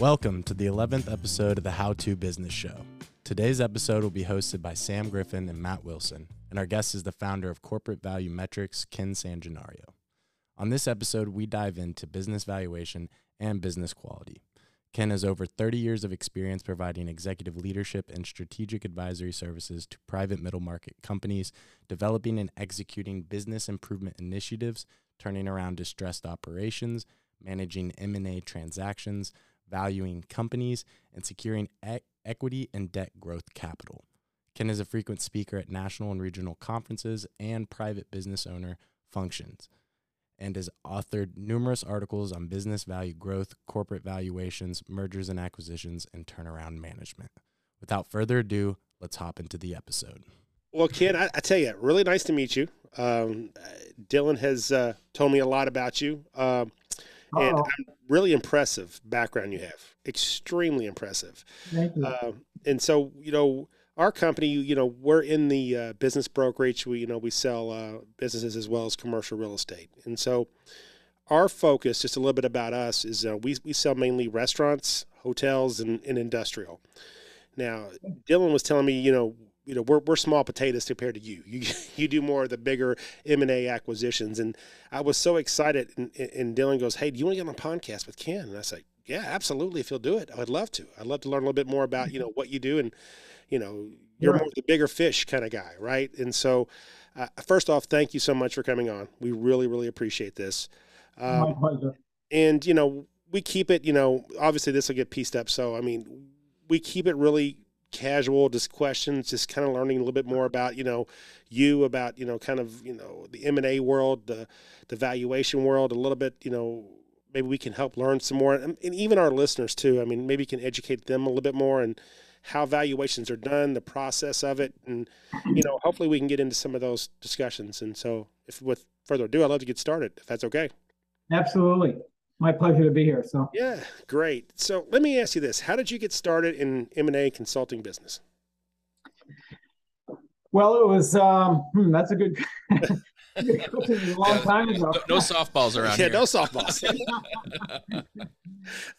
Welcome to the 11th episode of the How To Business Show. Today's episode will be hosted by Sam Griffin and Matt Wilson, and our guest is the founder of Corporate Value Metrics, Ken Sanginario. On this episode, we dive into business valuation and business quality. Ken has over 30 years of experience providing executive leadership and strategic advisory services to private middle market companies, developing and executing business improvement initiatives, turning around distressed operations, managing M&A transactions, valuing companies, and securing e- equity and debt growth capital. Ken is a frequent speaker at national and regional conferences and private business owner functions and has authored numerous articles on business value growth, corporate valuations, mergers and acquisitions, and turnaround management. Without further ado, let's hop into the episode. Well, Ken, I, I tell you, really nice to meet you. Um, Dylan has uh, told me a lot about you. Um, and Oh. really impressive background you have. Extremely impressive. Thank you. Uh, and so, you know, our company, you know, we're in the uh, business brokerage. We, you know, we sell uh, businesses as well as commercial real estate. And so, our focus, just a little bit about us, is uh, we we sell mainly restaurants, hotels, and, and industrial. Now, Dylan was telling me, you know, you know, we're, we're small potatoes compared to you. You you do more of the bigger M and A acquisitions, and I was so excited. And, and Dylan goes, "Hey, do you want to get on a podcast with Ken?" And I said, "Yeah, absolutely. If you'll do it, I'd love to. I'd love to learn a little bit more about you know what you do, and you know, you're Sure. more the bigger fish kind of guy, right?" And so, uh, first off, thank you so much for coming on. We really really appreciate this. My Um, pleasure. and you know we keep it you know obviously this will get pieced up so i mean we keep it really casual just questions just kind of learning a little bit more about you know you about you know kind of you know the m&a world the the valuation world a little bit you know maybe we can help learn some more and, and even our listeners too. I mean maybe can educate them a little bit more and how valuations are done the process of it and you know hopefully we can get into some of those discussions. And so if with further ado i'd love to get started if that's okay. Absolutely. My pleasure to be here. So, Yeah, great. So let me ask you this: How did you get started in M and A consulting business? well, it was, um, hmm, that's a good, good question. It was a long time ago. No, no softballs around yeah, here. no softballs.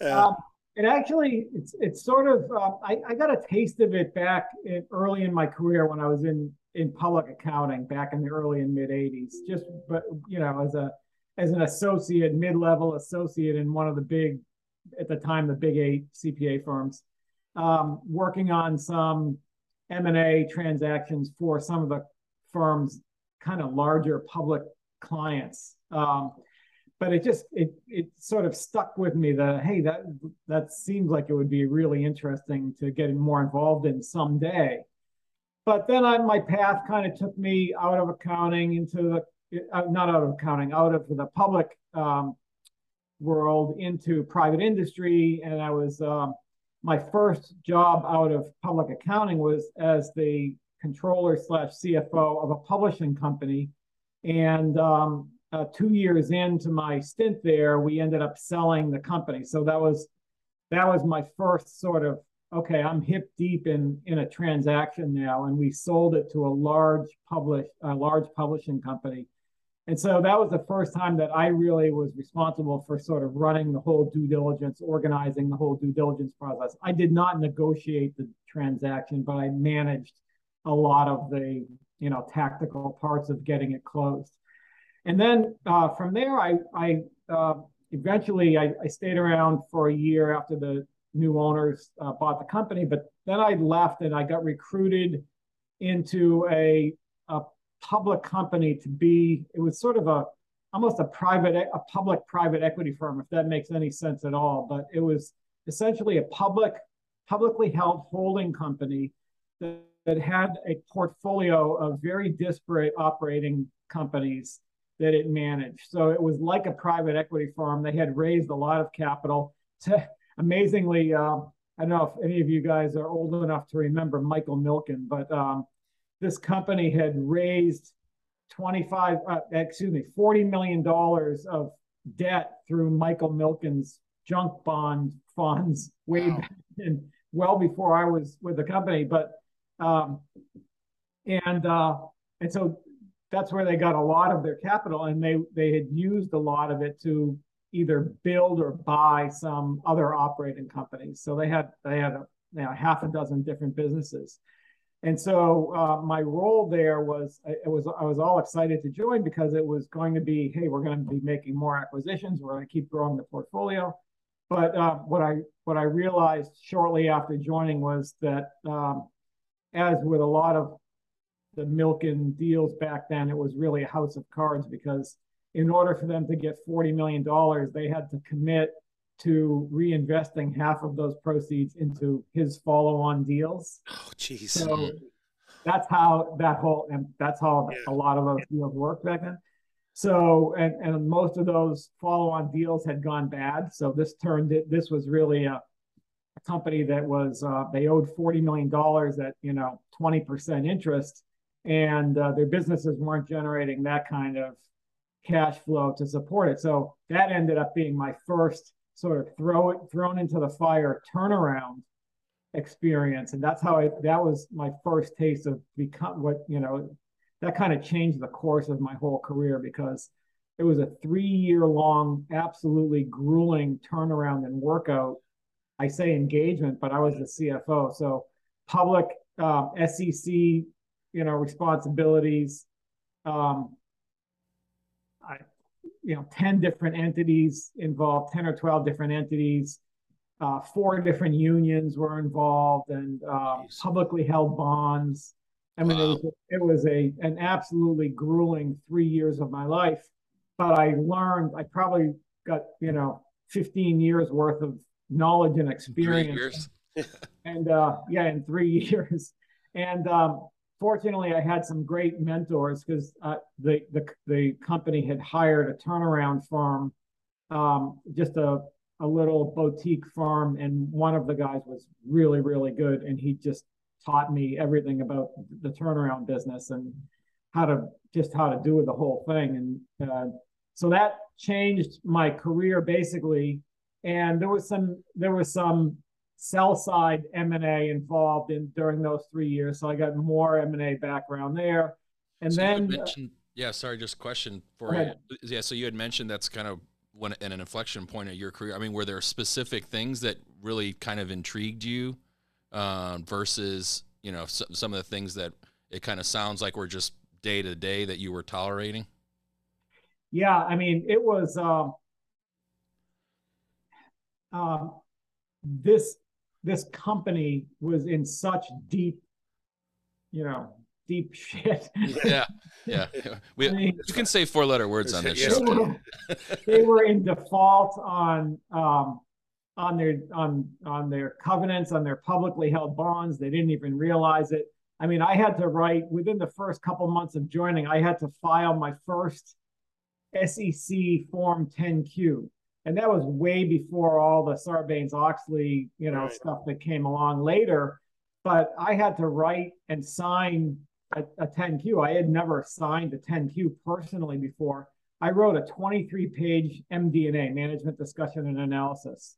uh, Um, it actually, it's, it's sort of, um, I, I got a taste of it back in, early in my career when I was in, in public accounting back in the early and mid 80s, just, but, you know, as a, as an associate, mid-level associate in one of the big, at the time, the big eight CPA firms, um, working on some M&A transactions for some of the firms' kind of larger public clients. Um, but it just it it sort of stuck with me that hey that that seems like it would be really interesting to get more involved in someday. But then I, my path kind of took me out of accounting into the not out of accounting out of the public um, world into private industry, and I was um, my first job out of public accounting was as the controller slash CFO of a publishing company, and um, uh, two years into my stint there, we ended up selling the company. So that was that was my first sort of okay. I'm hip deep in in a transaction now, and we sold it to a large publish a large publishing company. And so that was the first time that I really was responsible for sort of running the whole due diligence, organizing the whole due diligence process. I did not negotiate the transaction, but I managed a lot of the you know tactical parts of getting it closed. And then uh, from there, I, I uh, eventually I, I, stayed around for a year after the new owners uh, bought the company. But then I left and I got recruited into a, a public company to be. It was sort of a almost a private, a public private equity firm, if that makes any sense at all. But it was essentially a public, publicly held holding company that, that had a portfolio of very disparate operating companies that it managed. So it was like a private equity firm. They had raised a lot of capital. To, amazingly, uh, I don't know if any of you guys are old enough to remember Michael Milken, but um, this company had raised 25, uh, excuse me, 40 million dollars of debt through Michael Milken's junk bond funds way Wow. back in, well before I was with the company. But um, and uh, and so that's where they got a lot of their capital, and they they had used a lot of it to either build or buy some other operating companies. So they had they had a, you know, half a dozen different businesses. And so uh, my role there was it was I was all excited to join because it was going to be hey we're going to be making more acquisitions. We're going to keep growing the portfolio, but uh, what I what I realized shortly after joining was that um, as with a lot of the Milken deals back then, it was really a house of cards because in order for them to get forty million dollars, they had to commit to reinvesting half of those proceeds into his follow-on deals. Oh, jeez. So that's how that whole and that's how yeah. a lot of those deals worked back then. So and and most of those follow-on deals had gone bad. So this turned it. This was really a, a company that was uh, they owed forty million dollars at you know twenty percent interest, and uh, their businesses weren't generating that kind of cash flow to support it. So that ended up being my first sort of throw it thrown into the fire turnaround experience. And that's how I that was my first taste of become what you know that kind of changed the course of my whole career because it was a three year long absolutely grueling turnaround and workout. I say engagement but I was the CFO so public um, SEC you know responsibilities um, you know 10 different entities involved 10 or 12 different entities. Uh, four different unions were involved and uh, publicly held bonds. I mean wow. it was, it was a an absolutely grueling three years of my life but i learned i probably got you know 15 years worth of knowledge and experience. and uh, yeah in three years. And um, fortunately, I had some great mentors because uh, the, the the company had hired a turnaround firm, um, just a a little boutique firm, and one of the guys was really really good, and he just taught me everything about the turnaround business and how to just how to do the whole thing, and uh, so that changed my career basically. And there was some there was some sell side M&A involved in during those three years. So I got more M&A background there. And so then, uh, yeah, sorry, just question for you. Yeah. So you had mentioned that's kind of when an inflection point of your career. I mean, were there specific things that really kind of intrigued you um, versus, you know, some, some of the things that it kind of sounds like were just day to day that you were tolerating? Yeah. I mean, it was, um, um, this this company was in such deep, you know, deep shit. yeah, yeah. We, I mean, you can say four letter words on this show. They were, they were in default on um, on their on on their covenants, on their publicly held bonds. They didn't even realize it. I mean, I had to write within the first couple months of joining. I had to file my first SEC Form 10Q and that was way before all the Sarbanes Oxley, you know, right. stuff that came along later. But I had to write and sign a, a 10Q. I had never signed a 10Q personally before. I wrote a 23 page MD&A, management discussion and analysis.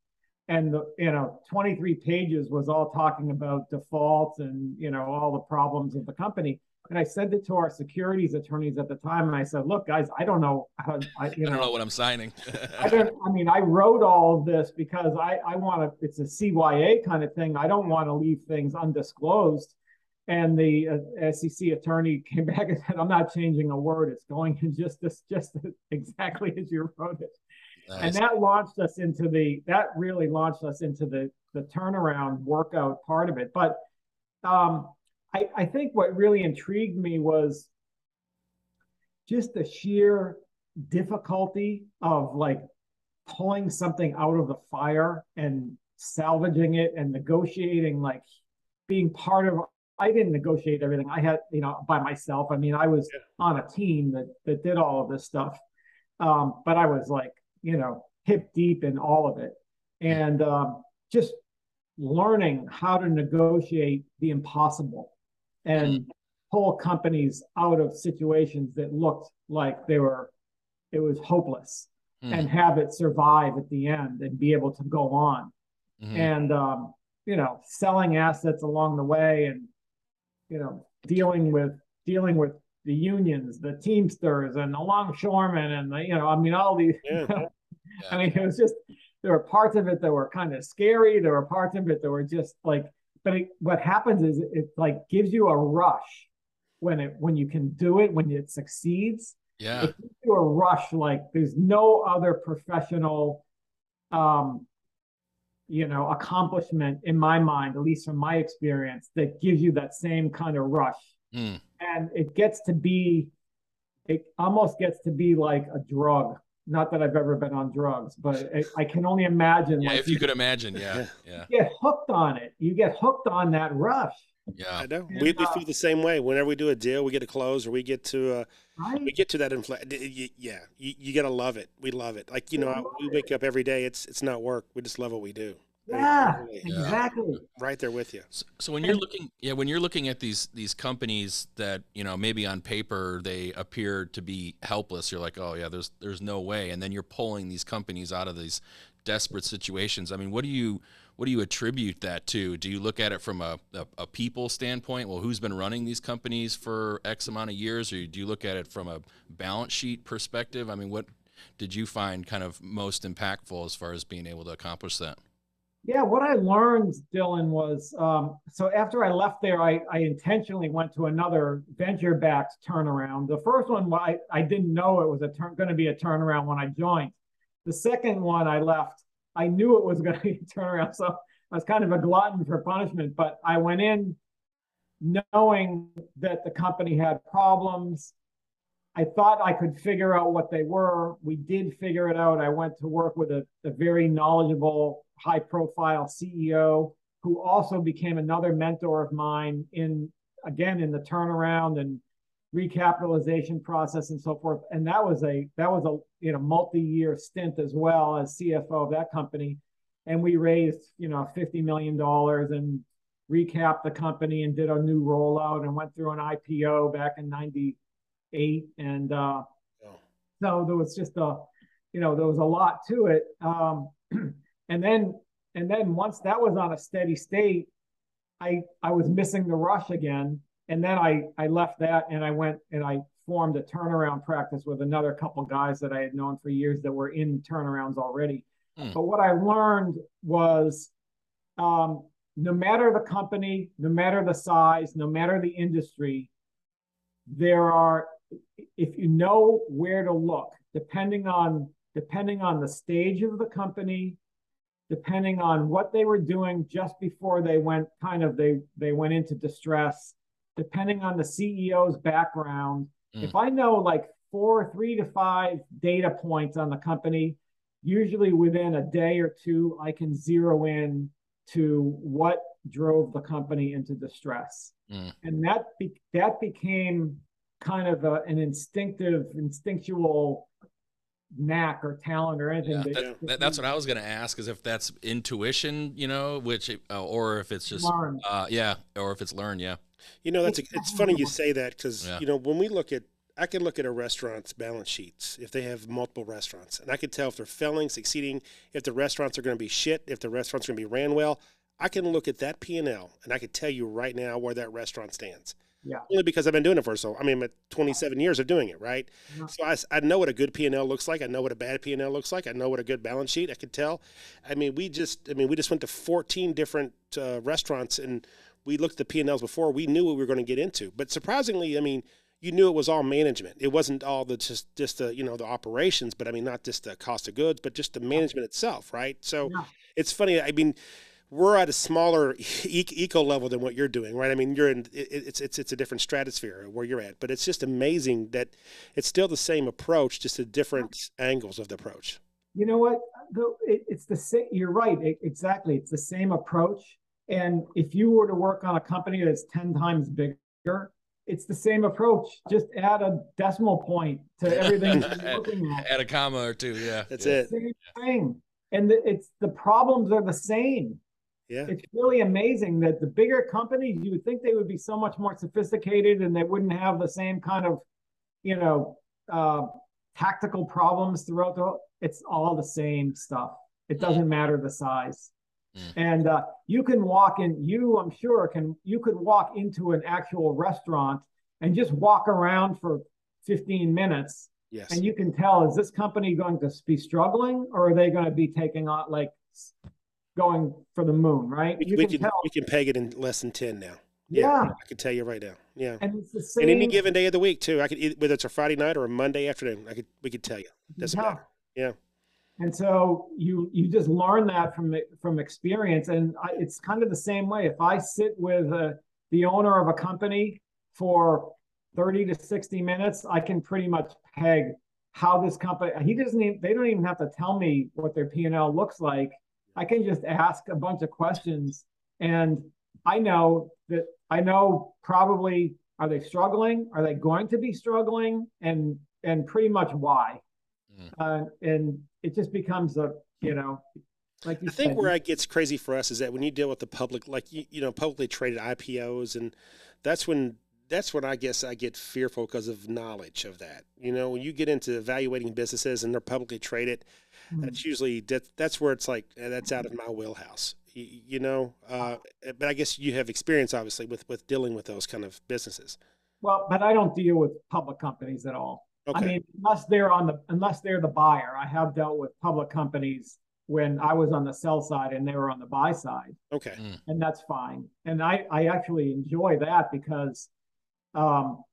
And the, you know, 23 pages was all talking about defaults and you know all the problems of the company. And I sent it to our securities attorneys at the time, and I said, "Look, guys, I don't know how I, you I don't know, what I'm signing. I don't. I mean, I wrote all of this because I I want to. It's a CYA kind of thing. I don't want to leave things undisclosed." And the uh, SEC attorney came back and said, "I'm not changing a word. It's going in just this, just exactly as you wrote it." Nice. And that launched us into the. That really launched us into the the turnaround workout part of it. But um, I, I think what really intrigued me was just the sheer difficulty of like pulling something out of the fire and salvaging it and negotiating like being part of I didn't negotiate everything. I had, you know, by myself. I mean, I was yeah. on a team that that did all of this stuff. Um, but I was like, you know, hip deep in all of it. And um, just learning how to negotiate the impossible and pull companies out of situations that looked like they were it was hopeless mm. and have it survive at the end and be able to go on mm-hmm. and um, you know selling assets along the way and you know dealing with dealing with the unions the teamsters and the longshoremen and the you know i mean all these yeah. I mean, it was just there were parts of it that were kind of scary. There were parts of it that were just like, but it, what happens is it like gives you a rush when it when you can do it when it succeeds. Yeah. It gives you a rush like there's no other professional, um, you know, accomplishment in my mind, at least from my experience, that gives you that same kind of rush. Mm. And it gets to be, it almost gets to be like a drug not that I've ever been on drugs, but I can only imagine. Yeah, like if you, you could imagine, yeah, yeah. You get hooked on it. You get hooked on that rush. Yeah, I know. And, we, we feel the same way. Whenever we do a deal, we get to close, or we get to uh, right. we get to that infl- Yeah, you, you gotta love it. We love it. Like you know, we wake up every day. It's it's not work. We just love what we do. Yeah, exactly. Right there with you. So, so, when you're looking, yeah, when you're looking at these these companies that you know maybe on paper they appear to be helpless, you're like, oh yeah, there's there's no way, and then you're pulling these companies out of these desperate situations. I mean, what do you what do you attribute that to? Do you look at it from a, a, a people standpoint? Well, who's been running these companies for X amount of years, or do you look at it from a balance sheet perspective? I mean, what did you find kind of most impactful as far as being able to accomplish that? Yeah, what I learned, Dylan, was um, so after I left there, I, I intentionally went to another venture backed turnaround. The first one, I, I didn't know it was a going to be a turnaround when I joined. The second one I left, I knew it was going to be a turnaround. So I was kind of a glutton for punishment, but I went in knowing that the company had problems. I thought I could figure out what they were. We did figure it out. I went to work with a, a very knowledgeable high profile CEO who also became another mentor of mine in again in the turnaround and recapitalization process and so forth. And that was a that was a you know multi-year stint as well as cfo of that company. And we raised you know 50 million dollars and recapped the company and did a new rollout and went through an ipo back in 98 and uh so there was just a you know there was a lot to it. Um and then and then once that was on a steady state i i was missing the rush again and then i i left that and i went and i formed a turnaround practice with another couple guys that i had known for years that were in turnarounds already hmm. but what i learned was um, no matter the company no matter the size no matter the industry there are if you know where to look depending on depending on the stage of the company depending on what they were doing just before they went kind of they they went into distress depending on the ceo's background mm. if i know like four three to five data points on the company usually within a day or two i can zero in to what drove the company into distress mm. and that be, that became kind of a, an instinctive instinctual knack or talent or anything. Yeah, that, that, that's what I was going to ask is if that's intuition, you know, which uh, or if it's just uh, yeah, or if it's learned, yeah. You know, that's a, it's funny you say that because yeah. you know when we look at I can look at a restaurant's balance sheets if they have multiple restaurants, and I can tell if they're failing, succeeding, if the restaurants are going to be shit, if the restaurants are going to be ran well. I can look at that P and L, and I can tell you right now where that restaurant stands. Yeah. Only because I've been doing it for so. I mean, I'm 27 years of doing it, right? Yeah. So I, I know what a good P and L looks like. I know what a bad P and L looks like. I know what a good balance sheet. I could tell. I mean, we just. I mean, we just went to 14 different uh, restaurants and we looked at the P and Ls before. We knew what we were going to get into. But surprisingly, I mean, you knew it was all management. It wasn't all the just just the you know the operations, but I mean, not just the cost of goods, but just the management itself, right? So yeah. it's funny. I mean we're at a smaller eco level than what you're doing, right? I mean, you're in it's it's it's a different stratosphere where you're at, but it's just amazing that it's still the same approach, just the different angles of the approach. You know what? It's the same. You're right. Exactly. It's the same approach. And if you were to work on a company that's ten times bigger, it's the same approach. Just add a decimal point to everything you're looking at. Add a comma or two. Yeah, that's yeah. it. Same thing. And it's the problems are the same yeah. It's really amazing that the bigger companies, you would think they would be so much more sophisticated and they wouldn't have the same kind of, you know, uh, tactical problems throughout the. It's all the same stuff. It doesn't matter the size. Mm. And uh, you can walk in. You, I'm sure, can you could walk into an actual restaurant and just walk around for 15 minutes Yes. and you can tell is this company going to be struggling or are they going to be taking on like s- going for the moon, right? we, you we can can we can peg it in less than ten now. Yeah. I can tell you right now. Yeah. And it's the same. And any given day of the week too. I could whether it's a Friday night or a Monday afternoon. I could we could tell you. Doesn't matter. Yeah. And so you you just learn that from from experience, and I, it's kind of the same way. If I sit with uh the owner of a company for thirty to sixty minutes, I can pretty much peg how this company. He doesn't even. They don't even have to tell me what their P and L looks like. I can just ask a bunch of questions, and I know that I know probably are they struggling? Are they going to be struggling? And and pretty much why. Mm. Uh, and it just becomes a you know like you I think said, where it gets crazy for us is that when you deal with the public, like you, you know, publicly traded IPOs, and that's when that's when I guess I get fearful because of knowledge of that. You know, when you get into evaluating businesses and they're publicly traded, Hmm. that's usually that, that's where it's like eh, that's out of my wheelhouse. You, you know, uh, but I guess you have experience obviously with with dealing with those kind of businesses. well, but I don't deal with public companies at all. Okay. I mean, unless they're on the unless they're the buyer. I have dealt with public companies when I was on the sell side and they were on the buy side, okay. and that's fine. And I I actually enjoy that because um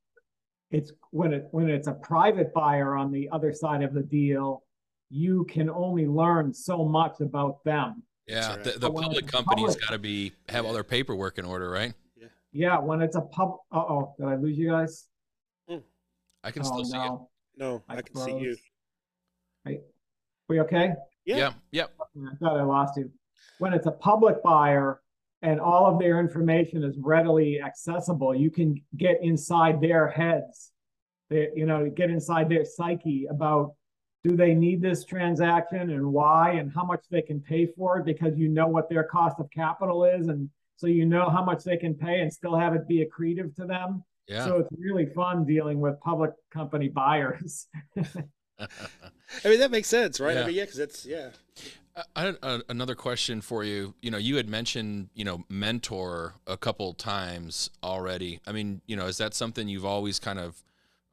it's when it when it's a private buyer on the other side of the deal, you can only learn so much about them. Yeah, right. the, the public it's company's public- got to be have all their paperwork in order, right? Yeah, Yeah, when it's a pub. Uh oh, did I lose you guys? I can oh still see it. no, No, I, I can see you. froze. we okay? Yeah. Yeah, yep. I thought I lost you. When it's a public buyer and all of their information is readily accessible, you can get inside their heads. They, you know, get inside their psyche about do they need this transaction and why and how much they can pay for it because you know what their cost of capital is and so you know how much they can pay and still have it be accretive to them. Yeah. So it's really fun dealing with public company buyers. I mean that makes sense, right? Yeah. I mean, yeah, because it's yeah. I- I had a, another question for you. You know, you had mentioned, you know, mentor a couple times already. I mean, you know, is that something you've always kind of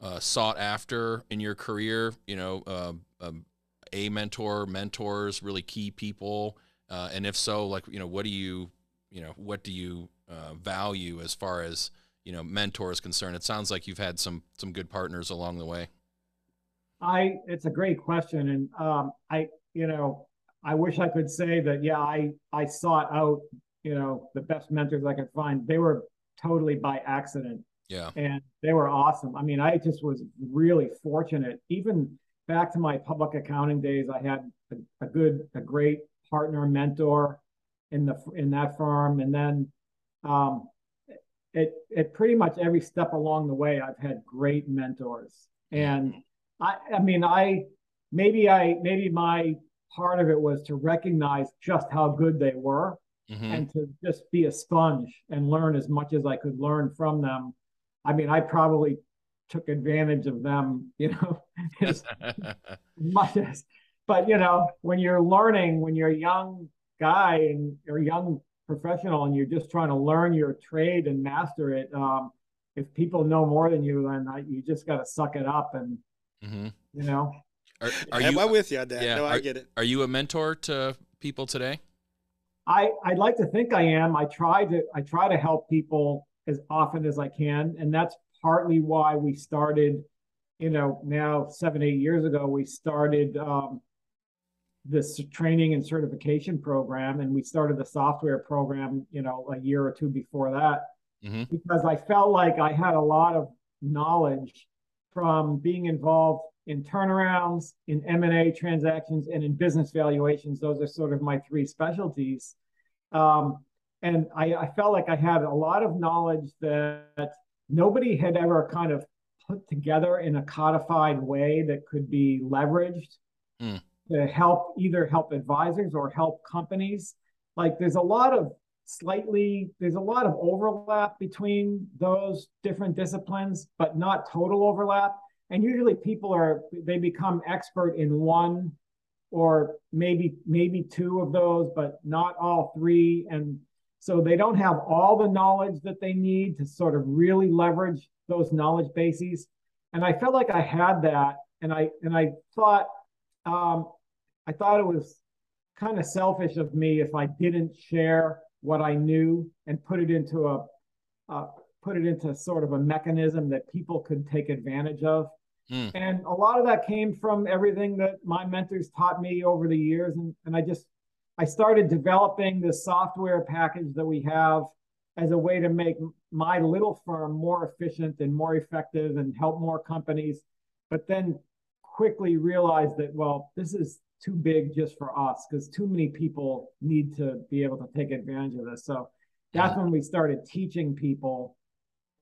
uh, sought after in your career? You know, uh, um, a mentor, mentors, really key people, uh, and if so, like, you know, what do you, you know, what do you uh, value as far as you know mentor is concerned? It sounds like you've had some some good partners along the way. I it's a great question, and um, I you know I wish I could say that yeah I I sought out you know the best mentors I could find. They were totally by accident, Yeah. and they were awesome. I mean, I just was really fortunate. Even back to my public accounting days, I had a, a good, a great partner mentor in the in that firm, and then um, it it pretty much every step along the way, I've had great mentors, and I I mean I maybe I maybe my part of it was to recognize just how good they were hmm and to just be a sponge and learn as much as I could learn from them. I mean, I probably took advantage of them, you know, as much as, but you know, when you're learning, when you're a young guy and you're a young professional and you're just trying to learn your trade and master it, um, if people know more than you, then I, you just got to suck it up and, hmm you know, Are, are Am you I with you on that? yeah, no, I get it. are you a mentor to people today? I I'd like to think I am. I try to I try to help people as often as I can, and that's partly why we started. You know, now seven eight years ago, we started um, this training and certification program, and we started the software program. You know, a year or two before that, Mhm. because I felt like I had a lot of knowledge from being involved in turnarounds, in M&A transactions, and in business valuations. Those are sort of my three specialties. Um, and I, I felt like I had a lot of knowledge that nobody had ever kind of put together in a codified way that could be leveraged Mm. to help either help advisors or help companies. Like there's a lot of slightly there's a lot of overlap between those different disciplines but not total overlap and usually people are they become expert in one or maybe maybe two of those but not all three and so they don't have all the knowledge that they need to sort of really leverage those knowledge bases and i felt like i had that and I and I thought um, I thought it was kind of selfish of me if I didn't share what I knew and put it into a uh, put it into sort of a mechanism that people could take advantage of. Mm. And a lot of that came from everything that my mentors taught me over the years. And, and I just, I started developing this software package that we have as a way to make my little firm more efficient and more effective and help more companies. But then quickly realized that, well, this is too big just for us because too many people need to be able to take advantage of this. So that's when we started teaching people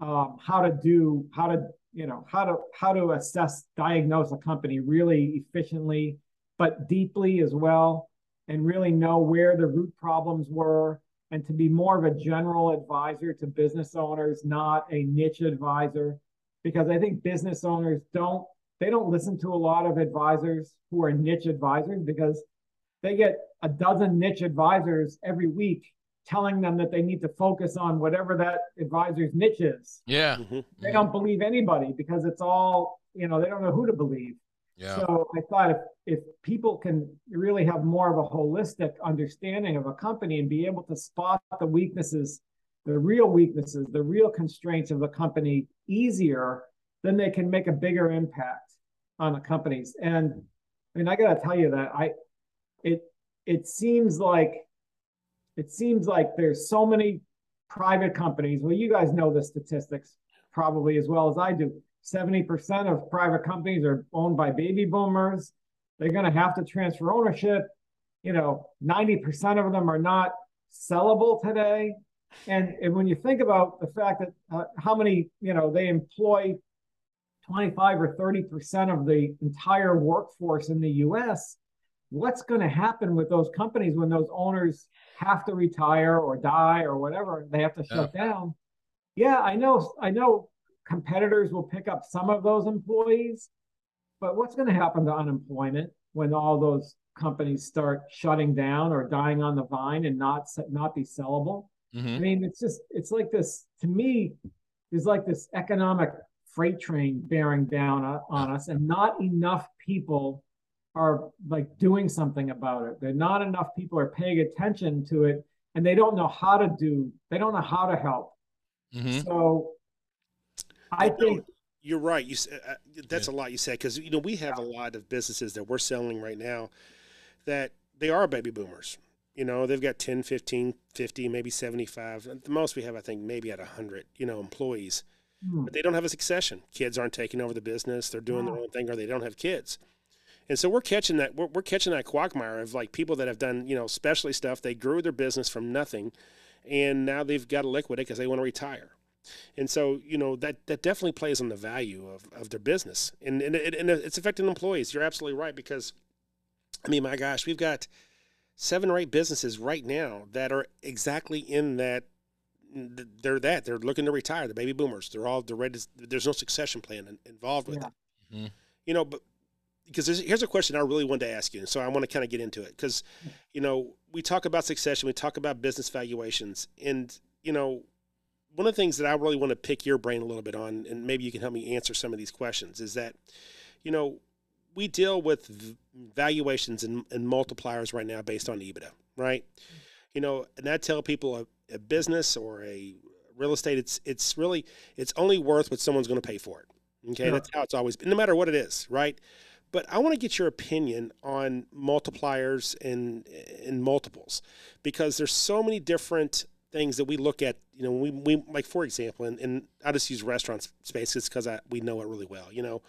um, how to do how to you know how to how to assess diagnose a company really efficiently but deeply as well and really know where the root problems were and to be more of a general advisor to business owners not a niche advisor because i think business owners don't they don't listen to a lot of advisors who are niche advisors because they get a dozen niche advisors every week telling them that they need to focus on whatever that advisor's niche is. Yeah. Mm-hmm. They don't believe anybody because it's all, you know, they don't know who to believe. Yeah. So I thought if if people can really have more of a holistic understanding of a company and be able to spot the weaknesses, the real weaknesses, the real constraints of the company easier, then they can make a bigger impact on the companies. And I mean, I got to tell you that I it it seems like it seems like there's so many private companies. Well, you guys know the statistics probably as well as I do. 70% of private companies are owned by baby boomers. They're going to have to transfer ownership. You know, 90% of them are not sellable today. And, and when you think about the fact that uh, how many, you know, they employ 25 or 30% of the entire workforce in the US, what's going to happen with those companies when those owners have to retire or die or whatever they have to shut yeah. down yeah i know i know competitors will pick up some of those employees but what's going to happen to unemployment when all those companies start shutting down or dying on the vine and not not be sellable mm-hmm. i mean it's just it's like this to me is like this economic freight train bearing down on us and not enough people are like doing something about it. There not enough people are paying attention to it and they don't know how to do, they don't know how to help. Mm-hmm. So I think you're right. You uh, that's yeah. a lot you said because you know we have a lot of businesses that we're selling right now that they are baby boomers. You know, they've got 10, 15, 50, maybe 75. At the most we have I think maybe at 100, you know, employees. Hmm. But they don't have a succession. Kids aren't taking over the business. They're doing their own thing or they don't have kids. And so we're catching that we're, we're catching that quagmire of like people that have done you know specialty stuff. They grew their business from nothing, and now they've got to liquidate because they want to retire. And so you know that that definitely plays on the value of, of their business, and and, it, and it's affecting employees. You're absolutely right because, I mean, my gosh, we've got seven or eight businesses right now that are exactly in that they're that they're looking to retire the baby boomers they're all they're ready to, there's no succession plan involved with yeah. it mm-hmm. you know but because here's a question I really wanted to ask you, and so I want to kind of get into it because, you know, we talk about succession, we talk about business valuations, and you know, one of the things that I really want to pick your brain a little bit on, and maybe you can help me answer some of these questions, is that, you know, we deal with valuations and, and multipliers right now based on EBITDA, right? You know, and I tell people a, a business or a real estate, it's it's really it's only worth what someone's going to pay for it. Okay, yeah. that's how it's always been, no matter what it is, right? But I want to get your opinion on multipliers and and multiples because there's so many different things that we look at. You know, we, we like for example, and, and I just use restaurant spaces because we know it really well. You know,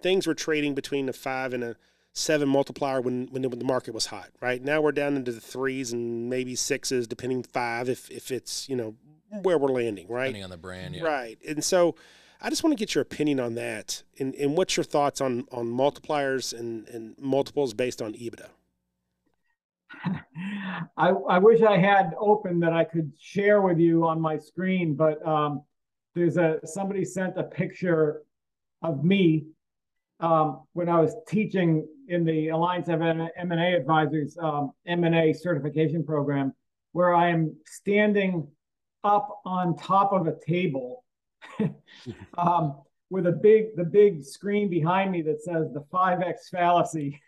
things were trading between a five and a seven multiplier when, when the market was hot. Right now we're down into the threes and maybe sixes, depending five if if it's you know where we're landing. Right, depending on the brand. Yeah. Right, and so I just want to get your opinion on that, and, and what's your thoughts on on multipliers and, and multiples based on EBITDA. I, I wish I had open that I could share with you on my screen, but um, there's a somebody sent a picture of me um, when I was teaching in the Alliance of M&A Advisors um, M&A certification program, where I am standing up on top of a table um, with a big the big screen behind me that says the 5x fallacy.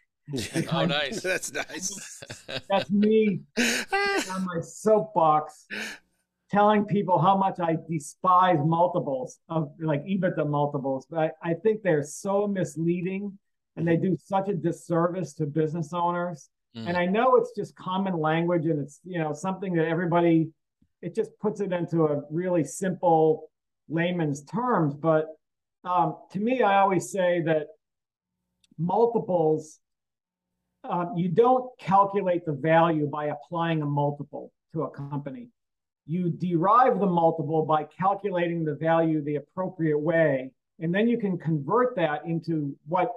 Oh, nice. That's nice. That's me on my soapbox telling people how much I despise multiples of like EBITDA multiples. But I, I think they're so misleading and they do such a disservice to business owners. Mm. And I know it's just common language and it's, you know, something that everybody, it just puts it into a really simple layman's terms. But um, to me, I always say that multiples, um, you don't calculate the value by applying a multiple to a company. You derive the multiple by calculating the value the appropriate way. And then you can convert that into what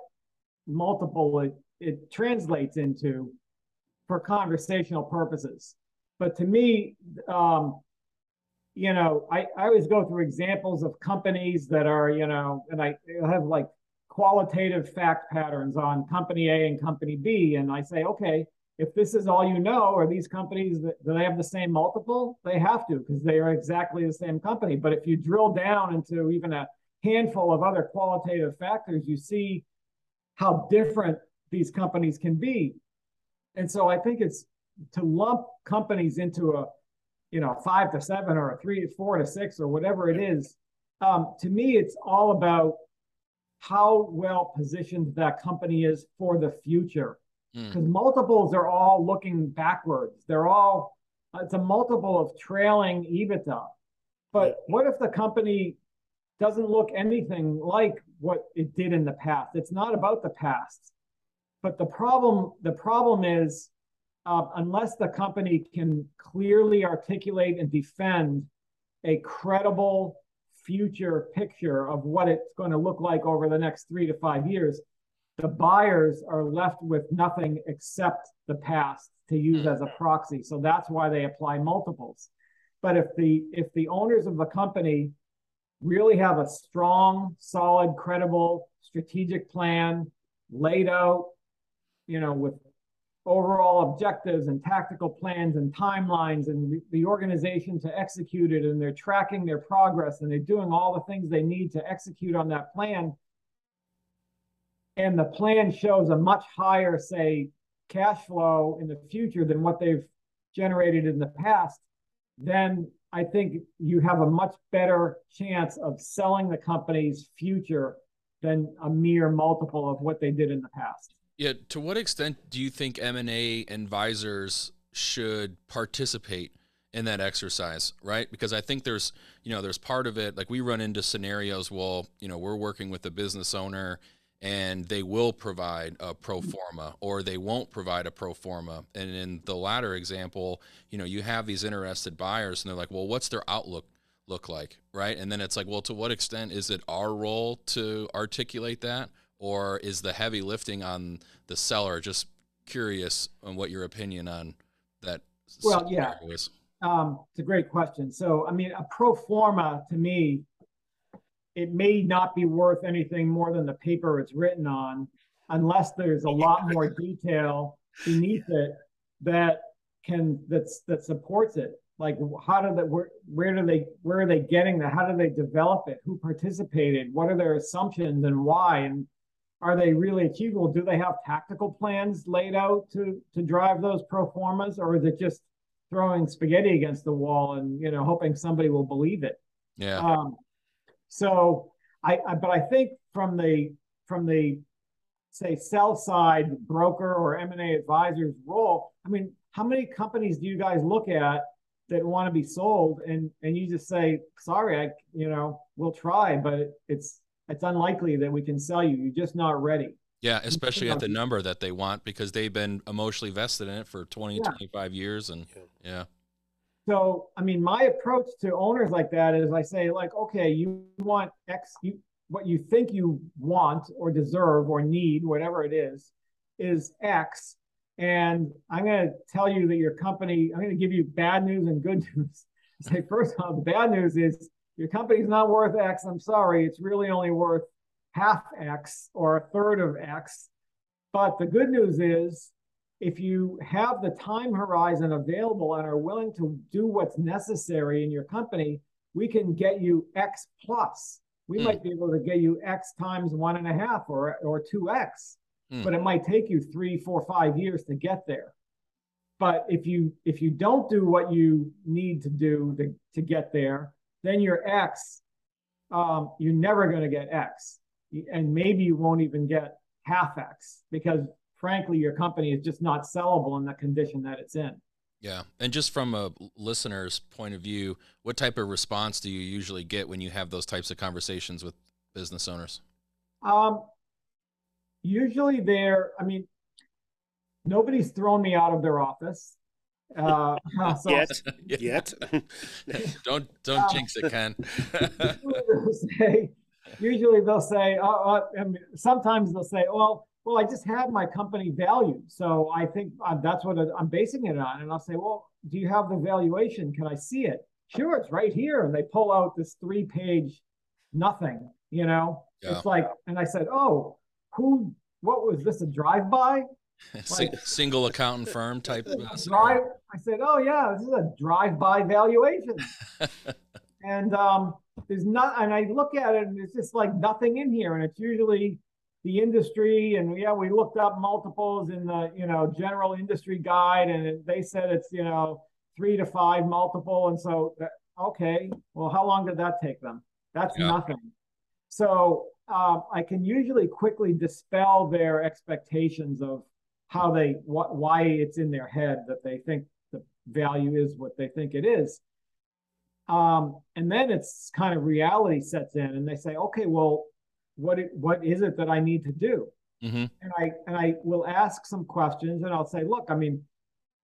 multiple it, it translates into for conversational purposes. But to me, um, you know, I, I always go through examples of companies that are, you know, and I have like qualitative fact patterns on company A and company B. And I say, okay, if this is all you know, are these companies that do they have the same multiple? They have to because they are exactly the same company. But if you drill down into even a handful of other qualitative factors, you see how different these companies can be. And so I think it's to lump companies into a, you know, five to seven or a three, to four to six or whatever it is. Um, to me, it's all about how well positioned that company is for the future. Because hmm. mm. multiples are all looking backwards. They're all, it's a multiple of trailing EBITDA. But what if the company doesn't look anything like what it did in the past? It's not about the past. But the problem, the problem is, uh, unless the company can clearly articulate and defend a credible future picture of what it's going to look like over the next three to five years, the buyers are left with nothing except the past to use as a mm-hmm. proxy. So that's why they apply multiples. But if the if the owners of the company really have a strong, solid, credible strategic plan laid out you know, with overall objectives and tactical plans and timelines and the organization to execute it and they're tracking their progress and they're doing all the things they need to execute on that plan. And the plan shows a much higher say cash flow in the future than what they've generated in the past then i think you have a much better chance of selling the company's future than a mere multiple of what they did in the past yeah. To what extent do you think M and A advisors should participate in that exercise, right? Because I think there's, you know, there's part of it like we run into scenarios. Well, you know, we're working with a business owner and they will provide a pro mm-hmm. forma or they won't provide a pro forma. And in the latter example, you know, you have these interested buyers and they're like, well, what's their outlook look like? Right. And then it's like, well, to what extent is it our role to articulate that? Or is the heavy lifting on the seller? Just curious on what your opinion on that. Well, yeah, um, it's a great question. So, I mean, a pro forma to me, it may not be worth anything more than the paper it's written on, unless there's a lot more detail beneath it that can that's that supports it. Like, how do they where where do they where are they getting that? How do they develop it? Who participated? What are their assumptions and why? And are they really achievable? Do they have tactical plans laid out to to drive those pro formas, or is it just throwing spaghetti against the wall and you know hoping somebody will believe it? Yeah. Um, so I, I, but I think from the from the say sell side broker or M and A advisor's role, I mean, how many companies do you guys look at that want to be sold and and you just say sorry i you know we'll try but it, it's it's unlikely that we can sell you. You're just not ready. Yeah, especially at the number that they want because they've been emotionally vested in it for 20, yeah. 25 years. And yeah. So, I mean, my approach to owners like that is I say, like, okay, you want X, you, what you think you want or deserve or need, whatever it is, is X. And I'm going to tell you that your company, I'm going to give you bad news and good news. say, first of all, the bad news is your company's not worth X. I'm sorry, it's really only worth half X or a third of X. But the good news is, if you have the time horizon available and are willing to do what's necessary in your company, we can get you X plus. We Hmm. might be able to get you X times one and a half or or two X, Hmm. but it might take you three, four, five years to get there. But if you if you don't do what you need to do to, to get there, then your X, um, you're never going to get X, and maybe you won't even get half X because frankly your company is just not sellable in the condition that it's in. Yeah. And just from a listener's point of view, what type of response do you usually get when you have those types of conversations with business owners? Um, usually they're, I mean, nobody's thrown me out of their office. Uh, so Yet, Yeah. yet. Don't don't Um, jinx it, Ken. usually they'll say, usually they'll say, uh, I mean, sometimes they'll say, well, well, I just have my company value, so I think uh, that's what I'm basing it on. And I'll say, well, do you have the valuation? Can I see it? Sure, it's right here. And they pull out this three-page nothing. You know, Yeah. it's like, and I said, oh, who? What was this? A drive-by? Sing, single accountant firm type. Drive. I said, "Oh yeah, this is a drive-by valuation," and um, there's not. And I look at it, and it's just like nothing in here. And it's usually the industry, and yeah, we looked up multiples in the you know general industry guide, and it, they said it's you know three to five multiple, and so that, okay, well, how long did that take them? That's Yeah. nothing. So um, I can usually quickly dispel their expectations of how they what why it's in their head that they think the value is what they think it is. Um, and then it's kind of reality sets in, and they say, okay, well, what it, what is it that I need to do? hmm And I and I will ask some questions, and I'll say, look, I mean,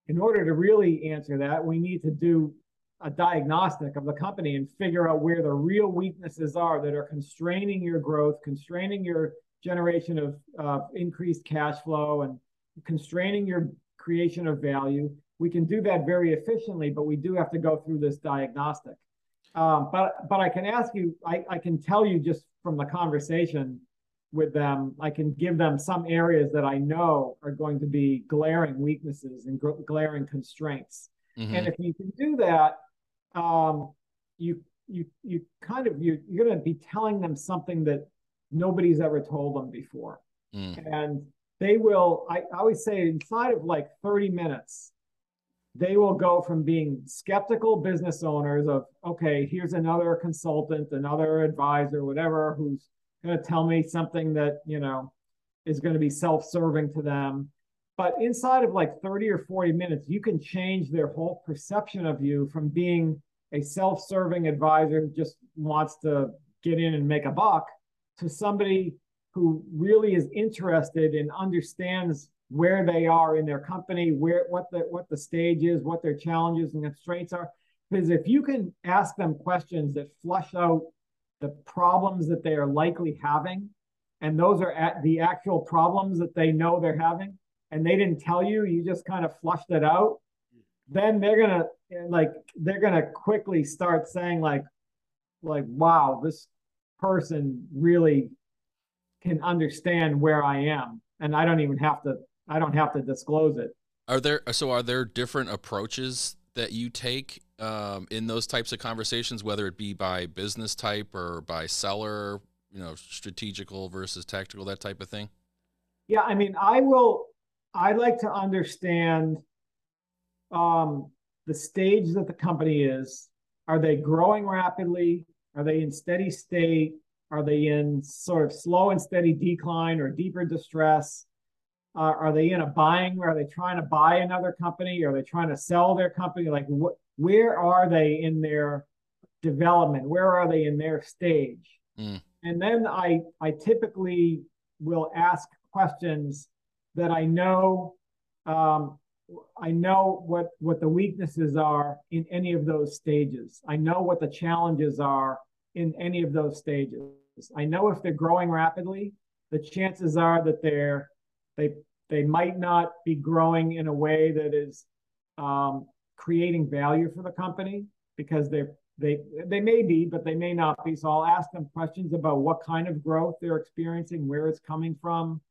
in order to really answer that, we need to do a diagnostic of the company and figure out where the real weaknesses are that are constraining your growth, constraining your generation of uh, increased cash flow, and constraining your creation of value. We can do that very efficiently, but we do have to go through this diagnostic. Um, but but I can ask you, I, I can tell you just from the conversation with them, I can give them some areas that I know are going to be glaring weaknesses and gl- glaring constraints. hmm And if you can do that, um, you you you kind of you you're going to be telling them something that nobody's ever told them before, Mm. and they will. I, always say inside of like 30 minutes, they will go from being skeptical business owners of okay, here's another consultant, another advisor, whatever, who's going to tell me something that you know is going to be self-serving to them but inside of like 30 or 40 minutes you can change their whole perception of you from being a self-serving advisor who just wants to get in and make a buck to somebody who really is interested and understands where they are in their company where what the what the stage is what their challenges and constraints are. Because if you can ask them questions that flush out the problems that they are likely having and those are at the actual problems that they know they're having and they didn't tell you you just kind of flushed it out then they're gonna like they're gonna quickly start saying like like wow this person really can understand where i am and i don't even have to i don't have to disclose it Are there so are there different approaches that you take um, in those types of conversations, whether it be by business type or by seller, you know, strategical versus tactical, that type of thing? Yeah, I mean, I will. I like to understand um, the stage that the company is. Are they growing rapidly? Are they in steady state? Are they in sort of slow and steady decline or deeper distress? Uh, are they in a buying? Are they trying to buy another company? Are they trying to sell their company? Like, what? Where are they in their development? Where are they in their stage? Mm. And then I I typically will ask questions that I know um, I know what what the weaknesses are in any of those stages. I know what the challenges are in any of those stages. I know if they're growing rapidly, the chances are that they're they they might not be growing in a way that is um, creating value for the company because they're they they may be, but they may not be. So I'll ask them questions about what kind of growth they're experiencing, where it's coming from.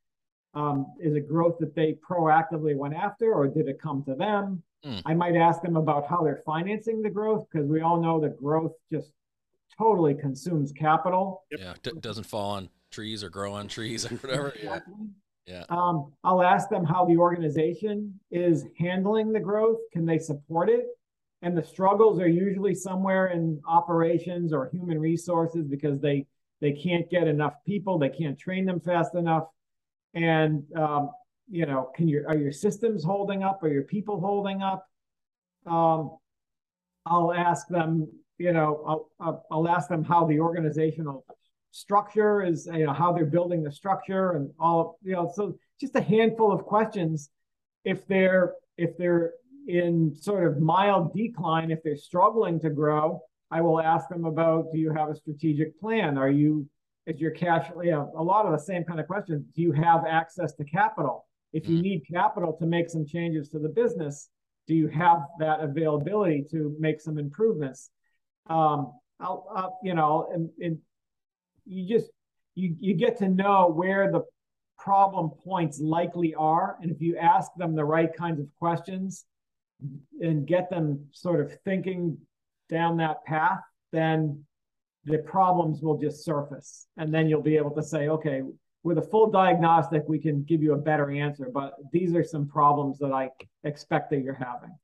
Um, is it growth that they proactively went after, or did it come to them? Hmm. I might ask them about how they're financing the growth because we all know that growth just totally consumes capital. Yeah, d- doesn't fall on trees or grow on trees or whatever. Yeah, yeah. Um, I'll ask them how the organization is handling the growth. Can they support it? And the struggles are usually somewhere in operations or human resources because they they can't get enough people, they can't train them fast enough. And um, you know, can your are your systems holding up? Are your people holding up? Um, I'll ask them, you know, I'll, I'll, ask them how the organizational structure is, you know, how they're building the structure and all, you know, so just a handful of questions. If they're, if they're in sort of mild decline, if they're struggling to grow, I will ask them about, do you have a strategic plan? Are you, is your cash, you know, a lot of the same kind of questions. Do you have access to capital? If you Mhm. need capital to make some changes to the business, do you have that availability to make some improvements? Um, I'll, I'll you know, and, and you just you you get to know where the problem points likely are, and if you ask them the right kinds of questions and get them sort of thinking down that path, then the problems will just surface, and then you'll be able to say, okay, with a full diagnostic, we can give you a better answer. But these are some problems that I expect that you're having.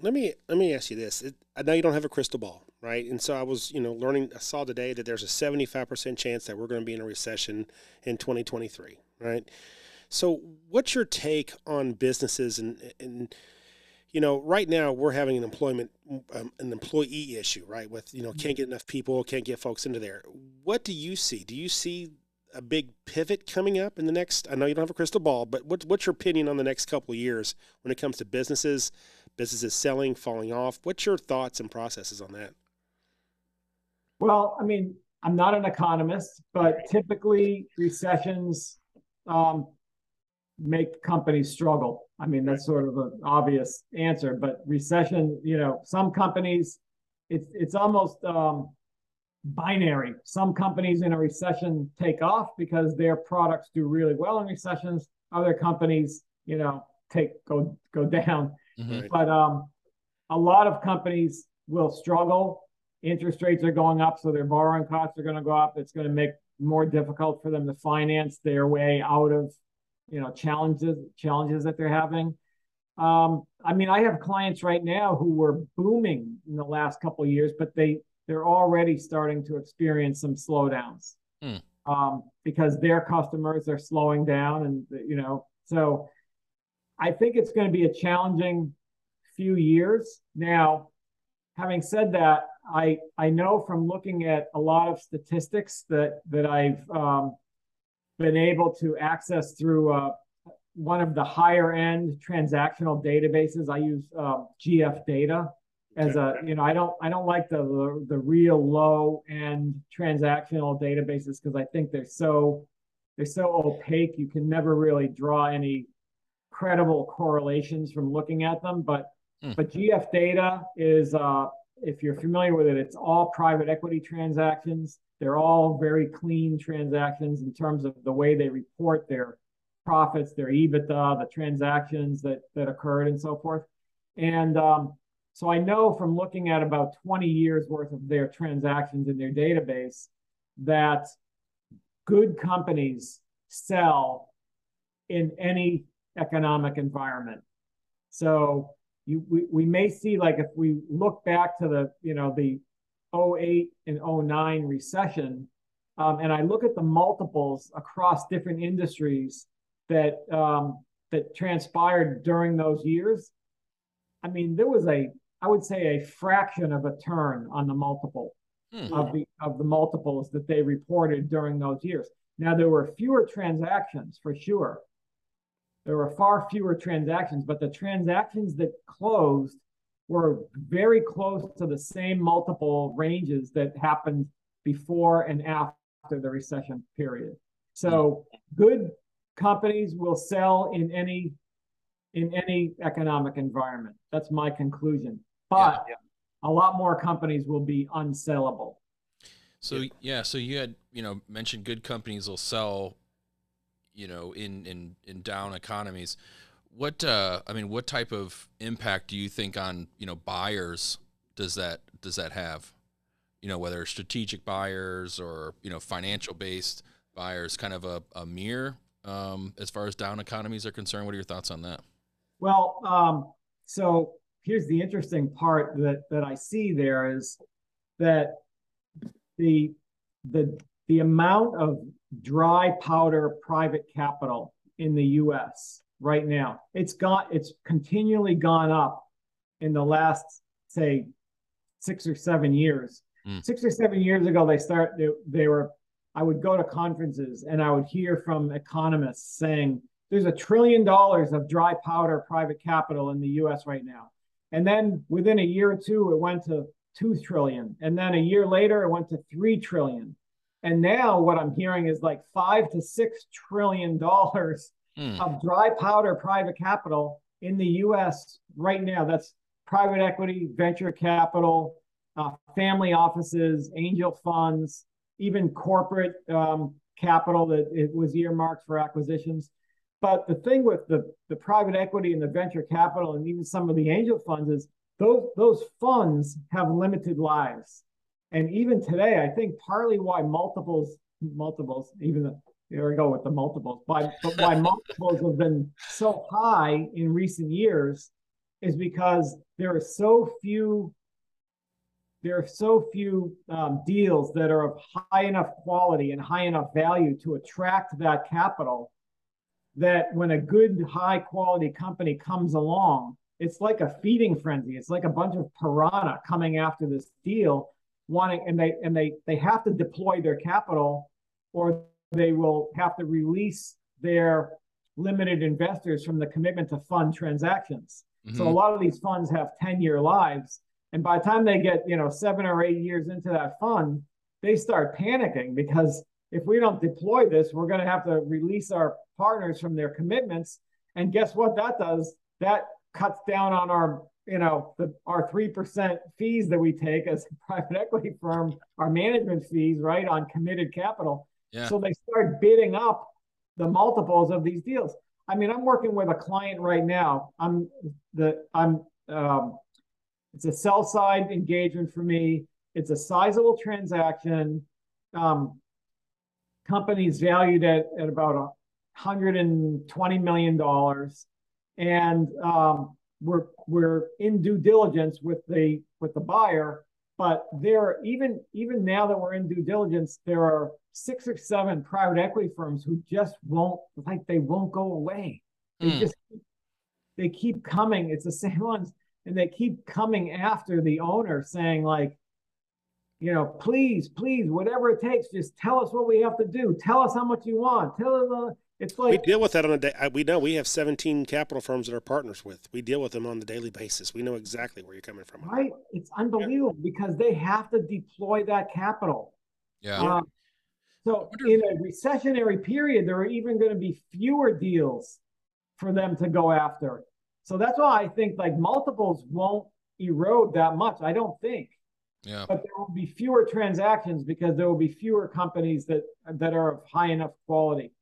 Let me let me ask you this. It, I know you don't have a crystal ball, right? And so I was, you know, learning. I saw today that there's a 75% chance that we're going to be in a recession in 2023, right? So, what's your take on businesses and and you know, right now we're having an employment um, an employee issue, right? With you know, can't get enough people, can't get folks into there. What do you see? Do you see a big pivot coming up in the next? I know you don't have a crystal ball, but what, what's your opinion on the next couple of years when it comes to businesses? Businesses selling, falling off. What's your thoughts and processes on that? Well, I mean, I'm not an economist, but typically recessions um, make companies struggle. I mean, that's sort of an obvious answer, but recession, you know, some companies, it's it's almost um, binary. Some companies in a recession take off because their products do really well in recessions. Other companies, you know, take go go down. Mhm. But um, a lot of companies will struggle. Interest rates are going up, so their borrowing costs are going to go up. It's going to make more difficult for them to finance their way out of, you know, challenges challenges that they're having. Um, I mean, I have clients right now who were booming in the last couple of years, but they they're already starting to experience some slowdowns Hmm. um, because their customers are slowing down, and you know, so I think it's going to be a challenging few years. Now, having said that, I I know from looking at a lot of statistics that that I've um, been able to access through uh, one of the higher end transactional databases. I use uh, GF Data as a you know I don't I don't like the the, the real low end transactional databases because I think they're so they're so opaque. You can never really draw any credible correlations from looking at them. But Hmm. but GF Data is uh, if you're familiar with it, it's all private equity transactions. They're all very clean transactions in terms of the way they report their profits, their EBITDA, the transactions that that occurred, and so forth. And um, so I know from looking at about 20 years worth of their transactions in their database that good companies sell in any economic environment. So you we, we may see like if we look back to the you know the 08 and 09 recession um, and I look at the multiples across different industries that um, that transpired during those years, I mean there was a I would say a fraction of a turn on the multiple Hmm. of the of the multiples that they reported during those years. Now there were fewer transactions for sure. There were far fewer transactions, but the transactions that closed were very close to the same multiple ranges that happened before and after the recession period. So good companies will sell in any in any economic environment. That's my conclusion. But a lot more companies will be unsellable. So yeah, so you had you know mentioned good companies will sell, you know, in in in down economies. What uh, I mean, what type of impact do you think on you know buyers does that does that have? you know, whether strategic buyers or you know financial based buyers, kind of a, a mirror um, as far as down economies are concerned. What are your thoughts on that? Well, um, so here's the interesting part that that I see there is that the the the amount of dry powder private capital in the U.S. right now it's got it's continually gone up in the last say six or seven years. Mm. Six or seven years ago, they start they, they were. I would go to conferences and I would hear from economists saying there's a trillion dollars of dry powder private capital in the US right now. And then within a year or two, it went to 2 trillion. And then a year later, it went to 3 trillion. And now what I'm hearing is like five to six trillion dollars mm. of dry powder private capital in the US right now. That's private equity, venture capital, uh, family offices, angel funds, even corporate um, capital that it was earmarked for acquisitions. But the thing with the, the private equity and the venture capital and even some of the angel funds is those those funds have limited lives. And even today, I think partly why multiples, multiples, even the, there we go with the multiples, but, but why multiples have been so high in recent years is because there are so few there are so few um, deals that are of high enough quality and high enough value to attract that capital that when a good high quality company comes along it's like a feeding frenzy. It's like a bunch of piranha coming after this deal wanting and they and they they have to deploy their capital or they will have to release their limited investors from the commitment to fund transactions mm-hmm. so a lot of these funds have 10 year lives and by the time they get you know seven or eight years into that fund they start panicking because if we don't deploy this we're going to have to release our partners from their commitments. And guess what that does? That cuts down on our, you know, the, our 3% fees that we take as a private equity firm, our management fees, right, on committed capital. Yeah. So they start bidding up the multiples of these deals. I mean, I'm working with a client right now. I'm the I'm um, it's a sell side engagement for me. It's a sizable transaction. Um, companies valued at, at about 120 million dollars, and um, we're we're in due diligence with the with the buyer. But there, even even now that we're in due diligence, there are six or seven private equity firms who just won't like they won't go away. They mm. just they keep coming. It's the same ones, and they keep coming after the owner, saying like, you know, please, please, whatever it takes, just tell us what we have to do. Tell us how much you want. Tell us. It's like we deal with that on a day. We know we have 17 capital firms that are partners with. We deal with them on the daily basis. We know exactly where you're coming from. Right? It's unbelievable yeah. because they have to deploy that capital. Yeah. Um, so in a recessionary period, there are even going to be fewer deals for them to go after. So that's why I think like multiples won't erode that much. I don't think. Yeah. But there will be fewer transactions because there will be fewer companies that that are of high enough quality.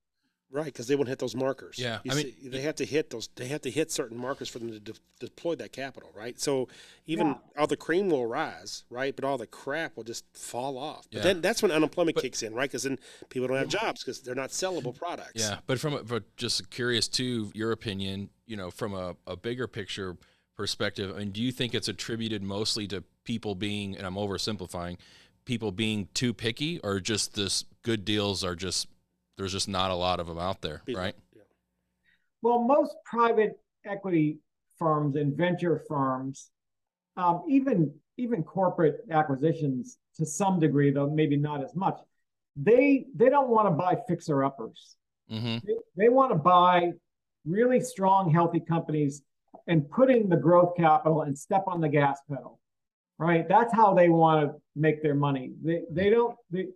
Right, because they won't hit those markers. Yeah, you I mean, they have to hit those. They have to hit certain markers for them to de- deploy that capital, right? So even yeah. all the cream will rise, right, but all the crap will just fall off. But yeah. then that's when unemployment but, kicks in, right? Because then people don't have jobs because they're not sellable products. Yeah, but from a, just curious to your opinion, you know, from a, a bigger picture perspective, I mean, do you think it's attributed mostly to people being, and I'm oversimplifying, people being too picky, or just this good deals are just there's just not a lot of them out there, right? Yeah. Well, most private equity firms and venture firms, um, even even corporate acquisitions to some degree, though maybe not as much, they they don't want to buy fixer uppers. Mm-hmm. They, they want to buy really strong, healthy companies and putting the growth capital and step on the gas pedal. Right. That's how they want to make their money. They they don't they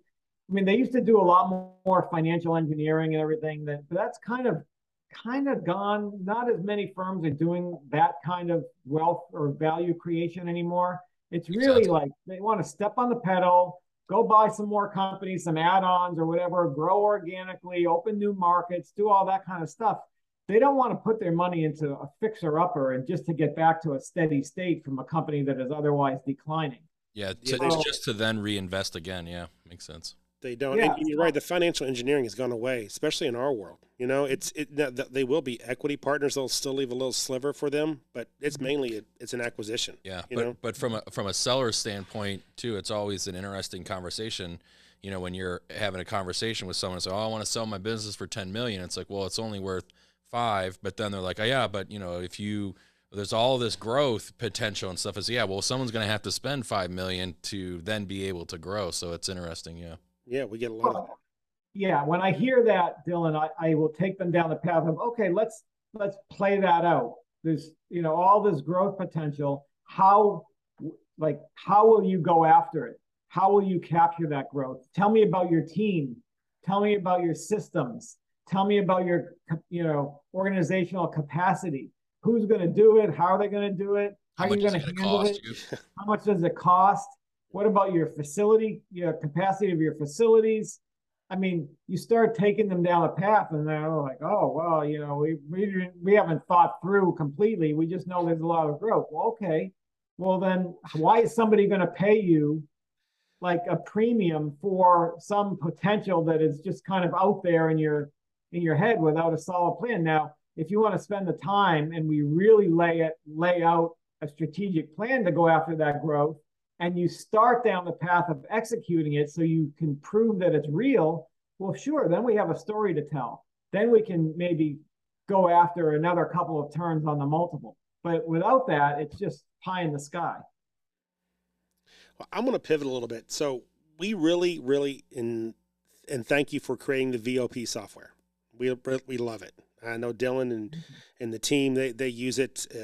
I mean, they used to do a lot more financial engineering and everything. That but that's kind of kind of gone. Not as many firms are doing that kind of wealth or value creation anymore. It's really exactly. like they want to step on the pedal, go buy some more companies, some add-ons or whatever, grow organically, open new markets, do all that kind of stuff. They don't want to put their money into a fixer-upper and just to get back to a steady state from a company that is otherwise declining. Yeah, to, it's just to then reinvest again. Yeah, makes sense. They don't. Yeah. And you're right. The financial engineering has gone away, especially in our world. You know, it's it. th- th- They will be equity partners. They'll still leave a little sliver for them, but it's mm-hmm. mainly a, it's an acquisition. Yeah, You but know? but from a from a seller's standpoint too, it's always an interesting conversation. You know, when you're having a conversation with someone, so oh, I want to sell my business for ten million. It's like, well, it's only worth five, but then they're like, oh yeah, but you know, if you there's all this growth potential and stuff. Is yeah, well, someone's going to have to spend five million to then be able to grow. So it's interesting. Yeah. Yeah, we get a lot of Well, yeah, when I hear that, Dylan, I, I will take them down the path of okay, let's let's play that out. There's you know all this growth potential. How like how will you go after it? How will you capture that growth? Tell me about your team. Tell me about your systems. Tell me about your you know organizational capacity. Who's going to do it? How are they going to do it? How, are you going to gonna handle it? you? How much does it cost? What about your facility, your capacity of your facilities? I mean, you start taking them down a path, and they're like, "Oh, well, you know, we we we haven't thought through completely. We just know there's a lot of growth." Well, okay, well then, why is somebody going to pay you like a premium for some potential that is just kind of out there in your in your head without a solid plan? Now, if you want to spend the time and we really lay it lay out a strategic plan to go after that growth and you start down the path of executing it so you can prove that it's real, well, sure, then we have a story to tell. Then we can maybe go after another couple of turns on the multiple. But without that, it's just pie in the sky. Well, I'm going to pivot a little bit. So we really, really, in, and thank you for creating the VOP software. We we love it. I know Dylan and and the team they, they use it, uh,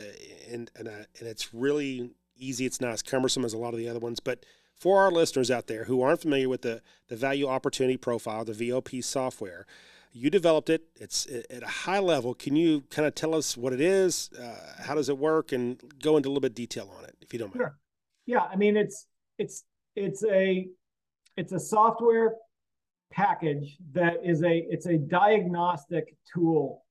and and, uh, and it's really easy. It's not as cumbersome as a lot of the other ones. But for our listeners out there who aren't familiar with the the value opportunity profile, the VOP software, you developed it. It's at a high level. Can you kind of tell us what it is? Uh, how does it work? And go into a little bit of detail on it, if you don't mind. Sure. Yeah, I mean it's it's it's a it's a software package that is a it's a diagnostic tool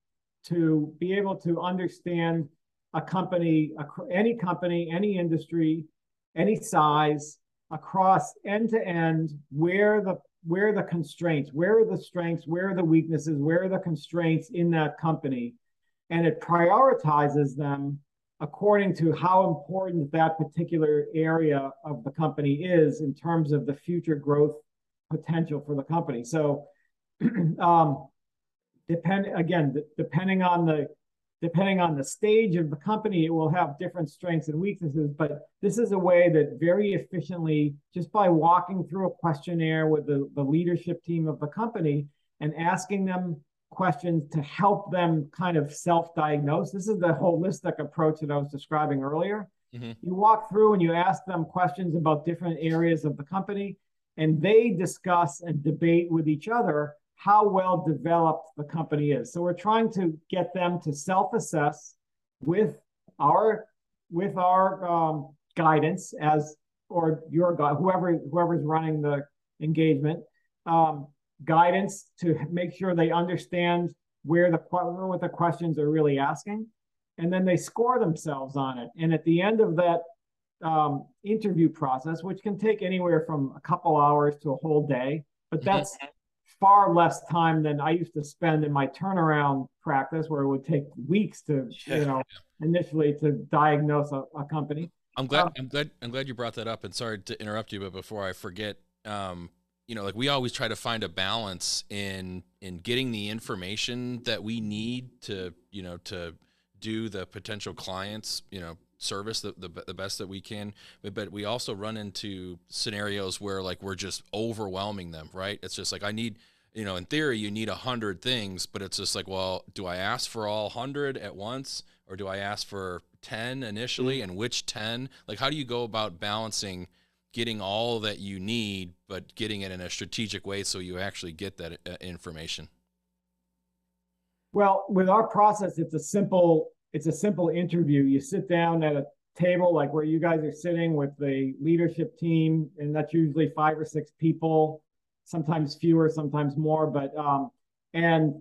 to be able to understand a company ac- any company any industry any size across end to end where the where the constraints where are the strengths where are the weaknesses where are the constraints in that company and it prioritizes them according to how important that particular area of the company is in terms of the future growth potential for the company. So, um, depend again, depending on the depending on the stage of the company, it will have different strengths and weaknesses. But this is a way that very efficiently, just by walking through a questionnaire with the, the leadership team of the company and asking them questions to help them kind of self-diagnose. This is the holistic approach that I was describing earlier. Mhm. You walk through and you ask them questions about different areas of the company, and they discuss and debate with each other how well developed the company is. So we're trying to get them to self-assess with our with our um, guidance as or your guy whoever whoever's running the engagement um, guidance to make sure they understand where the what the questions are really asking, and then they score themselves on it. And at the end of that um, interview process, which can take anywhere from a couple hours to a whole day, but that's far less time than I used to spend in my turnaround practice, where it would take weeks to, Yeah. you know, initially to diagnose a, a company. I'm glad. Um, I'm glad. I'm glad you brought that up. And sorry to interrupt you, but before I forget, um, you know, like we always try to find a balance in in getting the information that we need to, you know, to do the potential clients, you know, service the, the, the best that we can but, but we also run into scenarios where like we're just overwhelming them right? It's just like i need you know in theory you need a hundred things but it's just like well do i ask for all hundred at once or do i ask for 10 initially and which 10 like how do you go about balancing getting all that you need but getting it in a strategic way so you actually get that uh, information? Well, with our process, it's a simple it's a simple interview. You sit down at a table like where you guys are sitting with the leadership team, and that's usually five or six people, sometimes fewer, sometimes more. But um, and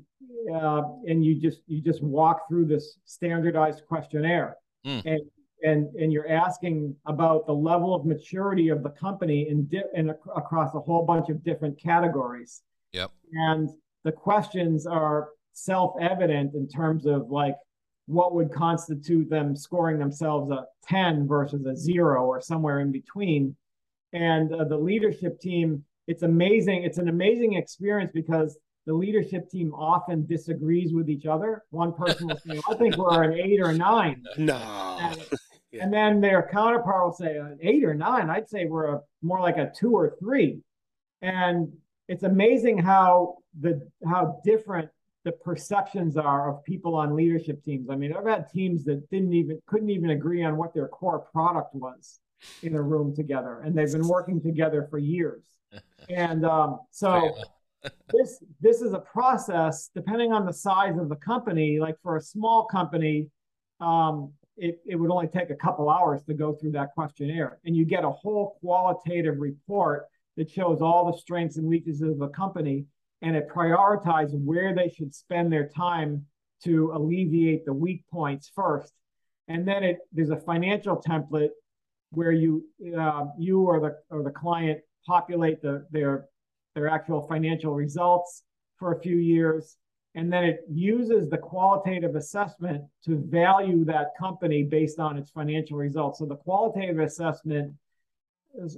uh, and you just you just walk through this standardized questionnaire, Mm. and and and you're asking about the level of maturity of the company in di- in ac- across a whole bunch of different categories. Yep. And the questions are self-evident in terms of like what would constitute them scoring themselves a 10 versus a 0 or somewhere in between. And uh, the leadership team, it's amazing. It's an amazing experience because the leadership team often disagrees with each other. One person will say, I think we're an eight or a nine. No. And, Yeah. and then their counterpart will say an eight or nine. I'd say we're a, more like a two or three. And it's amazing how the how different the perceptions are of people on leadership teams. I mean, I've had teams that didn't even couldn't even agree on what their core product was in a room together, and they've been working together for years. And um, so this this is a process depending on the size of the company. Like for a small company, um, it, it would only take a couple hours to go through that questionnaire, and you get a whole qualitative report that shows all the strengths and weaknesses of a company, and it prioritizes where they should spend their time to alleviate the weak points first. And then it there's a financial template where you uh, you or the or the client populate the their their actual financial results for a few years and then it uses the qualitative assessment to value that company based on its financial results so the qualitative assessment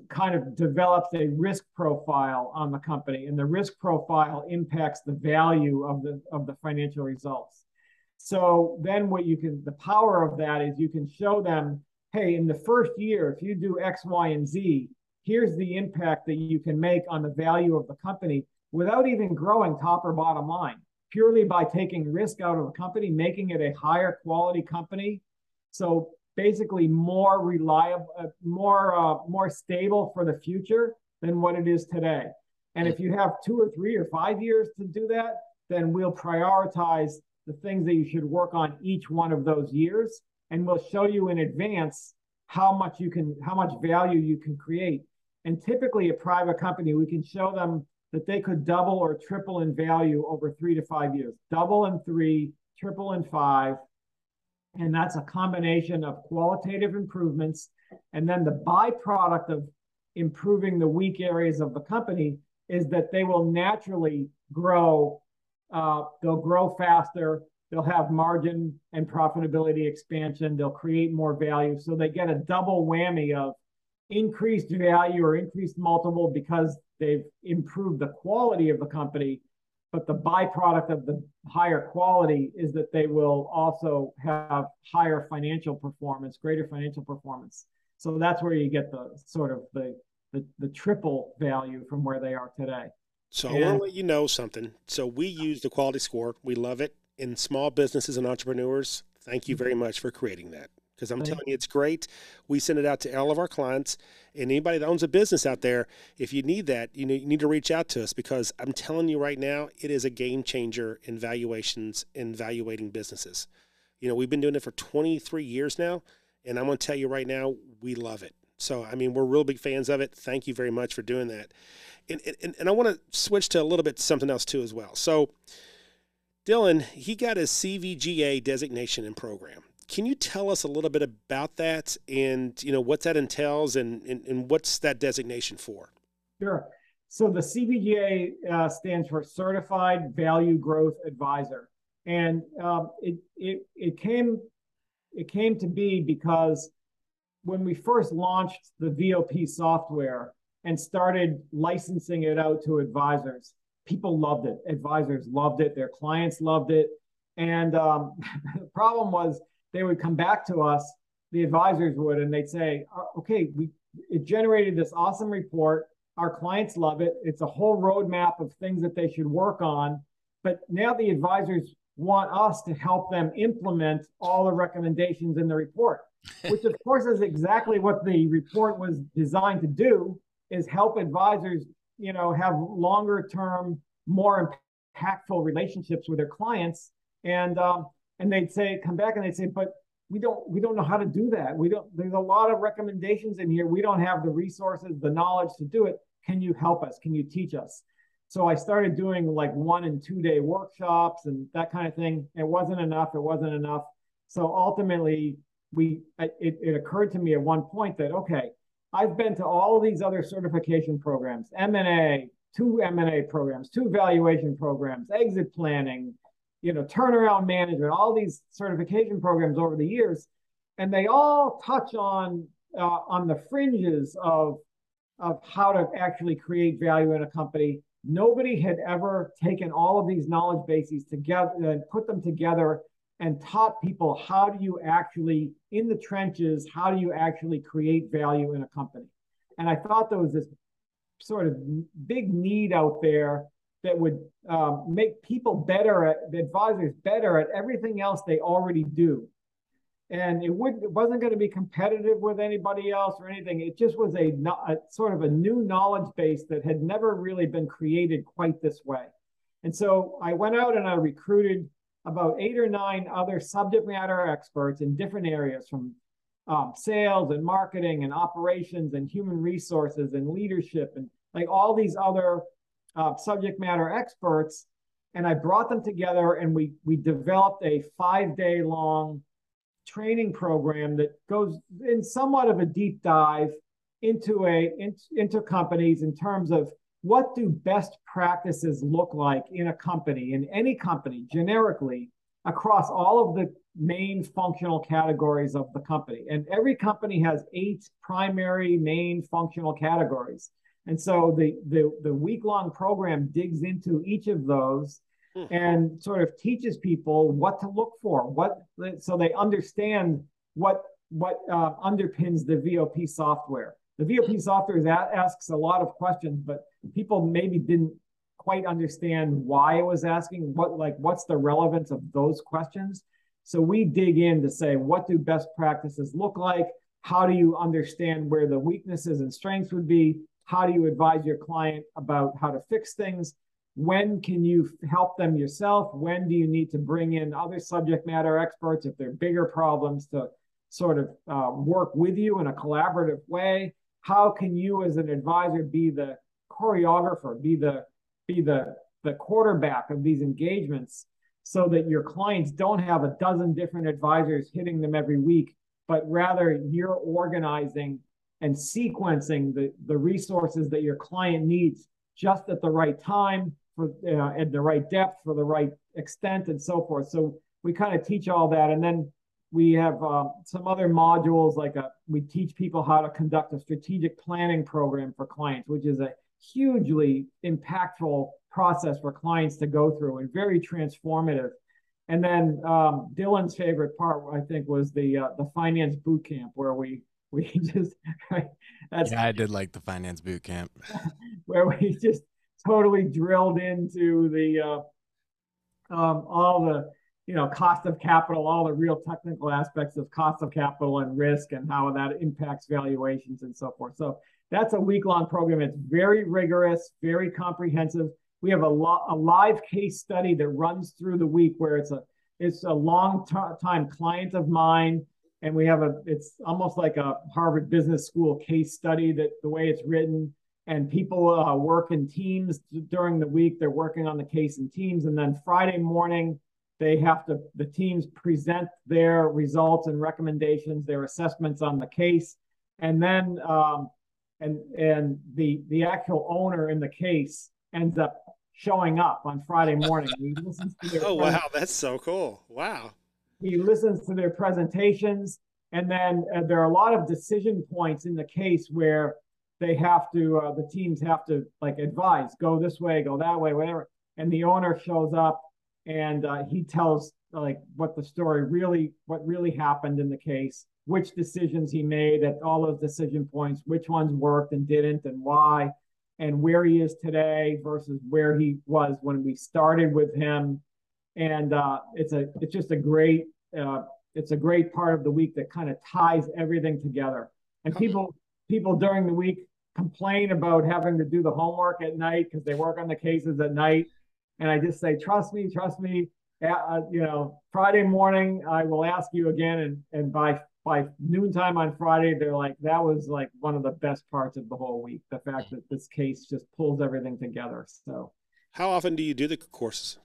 kind of develops a risk profile on the company and the risk profile impacts the value of the of the financial results. So then what you can the power of that is you can show them hey in the first year if you do x y and z here's the impact that you can make on the value of the company without even growing top or bottom line. Purely by taking risk out of the company making it a higher quality company. So basically more reliable uh, more uh, more stable for the future than what it is today. And if you have two or three or five years to do that then we'll prioritize the things that you should work on each one of those years. And we'll show you in advance how much you can how much value you can create. And typically a private company we can show them that they could double or triple in value over three to five years. Double in three triple in five and that's a combination of qualitative improvements and then the byproduct of improving the weak areas of the company is that they will naturally grow uh, they'll grow faster they'll have margin and profitability expansion they'll create more value. So they get a double whammy of increased value or increased multiple because they've improved the quality of the company but the byproduct of the higher quality is that they will also have higher financial performance greater financial performance so that's where you get the sort of the the, the triple value from where they are today So I want to let you know something. So we use the quality score. We love it in small businesses and entrepreneurs. Thank you very much for creating that because I'm Thank telling you, it's great. We send it out to all of our clients and anybody that owns a business out there. If you need that, you know, you need to reach out to us because I'm telling you right now, it is a game changer in valuations in valuating businesses. You know, we've been doing it for 23 years now, and I'm going to tell you right now, we love it. So, I mean, we're real big fans of it. Thank you very much for doing that. And, and, and I want to switch to a little bit something else too as well. So, Dylan, he got his CVGA designation and program. Can you tell us a little bit about that and you know what that entails and, and, and what's that designation for? Sure. So the CVGA uh, stands for Certified Value Growth Advisor, and um, it it it came it came to be because when we first launched the VOP software and started licensing it out to advisors, people loved it. Advisors loved it. Their clients loved it, and um, the problem was they would come back to us, the advisors would, and they'd say, "Uh, "Okay, we it generated this awesome report." Our clients love it. It's a whole roadmap of things that they should work on. But now the advisors want us to help them implement all the recommendations in the report, which of course is exactly what the report was designed to do is help advisors, you know, have longer term, more impactful relationships with their clients. And um, and they'd say, come back and they'd say, but we don't we don't know how to do that. We don't there's a lot of recommendations in here. We don't have the resources, the knowledge to do it. Can you help us? Can you teach us? So I started doing like one and two day workshops and that kind of thing. It wasn't enough. It wasn't enough. So ultimately, we it, it occurred to me at one point that okay, I've been to all these other certification programs, M&A, two M&A programs, two valuation programs, exit planning, you know, turnaround management, all these certification programs over the years, and they all touch on uh, on the fringes of of how to actually create value in a company. Nobody had ever taken all of these knowledge bases together and put them together and taught people how do you actually in the trenches how do you actually create value in a company and i thought there was this sort of big need out there that would um, make people better at advisors better at everything else they already do. And it would it wasn't going to be competitive with anybody else or anything. It just was a, a sort of a new knowledge base that had never really been created quite this way. And so i went out and i recruited about eight or nine other subject matter experts in different areas from um, sales and marketing and operations and human resources and leadership and like all these other uh, subject matter experts. And I brought them together and we we developed a five day long training program that goes in somewhat of a deep dive into a in, into companies in terms of what do best practices look like in a company, in any company, generically, across all of the main functional categories of the company? And every company has eight primary main functional categories. And so the, the, the week long program digs into each of those hmm. and sort of teaches people what to look for, what so they understand what what uh, underpins the VOP software. The VOP software is, asks a lot of questions, but people maybe didn't quite understand why it was asking what like what's the relevance of those questions. So we dig in to say what do best practices look like? How do you understand where the weaknesses and strengths would be? How do you advise your client about how to fix things? When can you help them yourself? When do you need to bring in other subject matter experts if they're bigger problems to sort of uh, work with you in a collaborative way? How can you, as an advisor, be the choreographer, be the be the the quarterback of these engagements so that your clients don't have a dozen different advisors hitting them every week, but rather you're organizing and sequencing the, the resources that your client needs just at the right time for uh, at the right depth for the right extent and so forth. So we kind of teach all that, and then we have uh, some other modules like a, we teach people how to conduct a strategic planning program for clients, which is a hugely impactful process for clients to go through and very transformative. And then um, Dylan's favorite part, I think, was the uh, the finance boot camp where we we just that's yeah, I did like the finance boot camp where we just totally drilled into the uh, um, all the you know cost of capital, all the real technical aspects of cost of capital and risk and how that impacts valuations and so forth. So that's a week long program. It's very rigorous, very comprehensive. We have a, lo- a live case study that runs through the week where it's a it's a long t- time client of mine, and we have a it's almost like a Harvard Business School case study that the way it's written. And people uh, work in teams during the week. They're working on the case in teams, and then Friday morning they have to the teams present their results and recommendations, their assessments on the case, and then um, and and the the actual owner in the case ends up showing up on Friday morning. He listens to their oh wow, that's so cool! Wow. He listens to their presentations, and then uh, there are a lot of decision points in the case where they have to uh, the teams have to like advise, go this way, go that way, whatever. And the owner shows up and uh, he tells like what the story really, what really happened in the case which decisions he made at all those decision points, which ones worked and didn't, and why, and where he is today versus where he was when we started with him. And uh, it's a it's just a great uh, it's a great part of the week that kind of ties everything together. And people people during the week complain about having to do the homework at night because they work on the cases at night. And I just say, trust me, trust me. Uh, you know, Friday morning I will ask you again, and and by by noontime on Friday, they're like, that was like one of the best parts of the whole week. The fact that this case just pulls everything together. So, how often do you do the courses?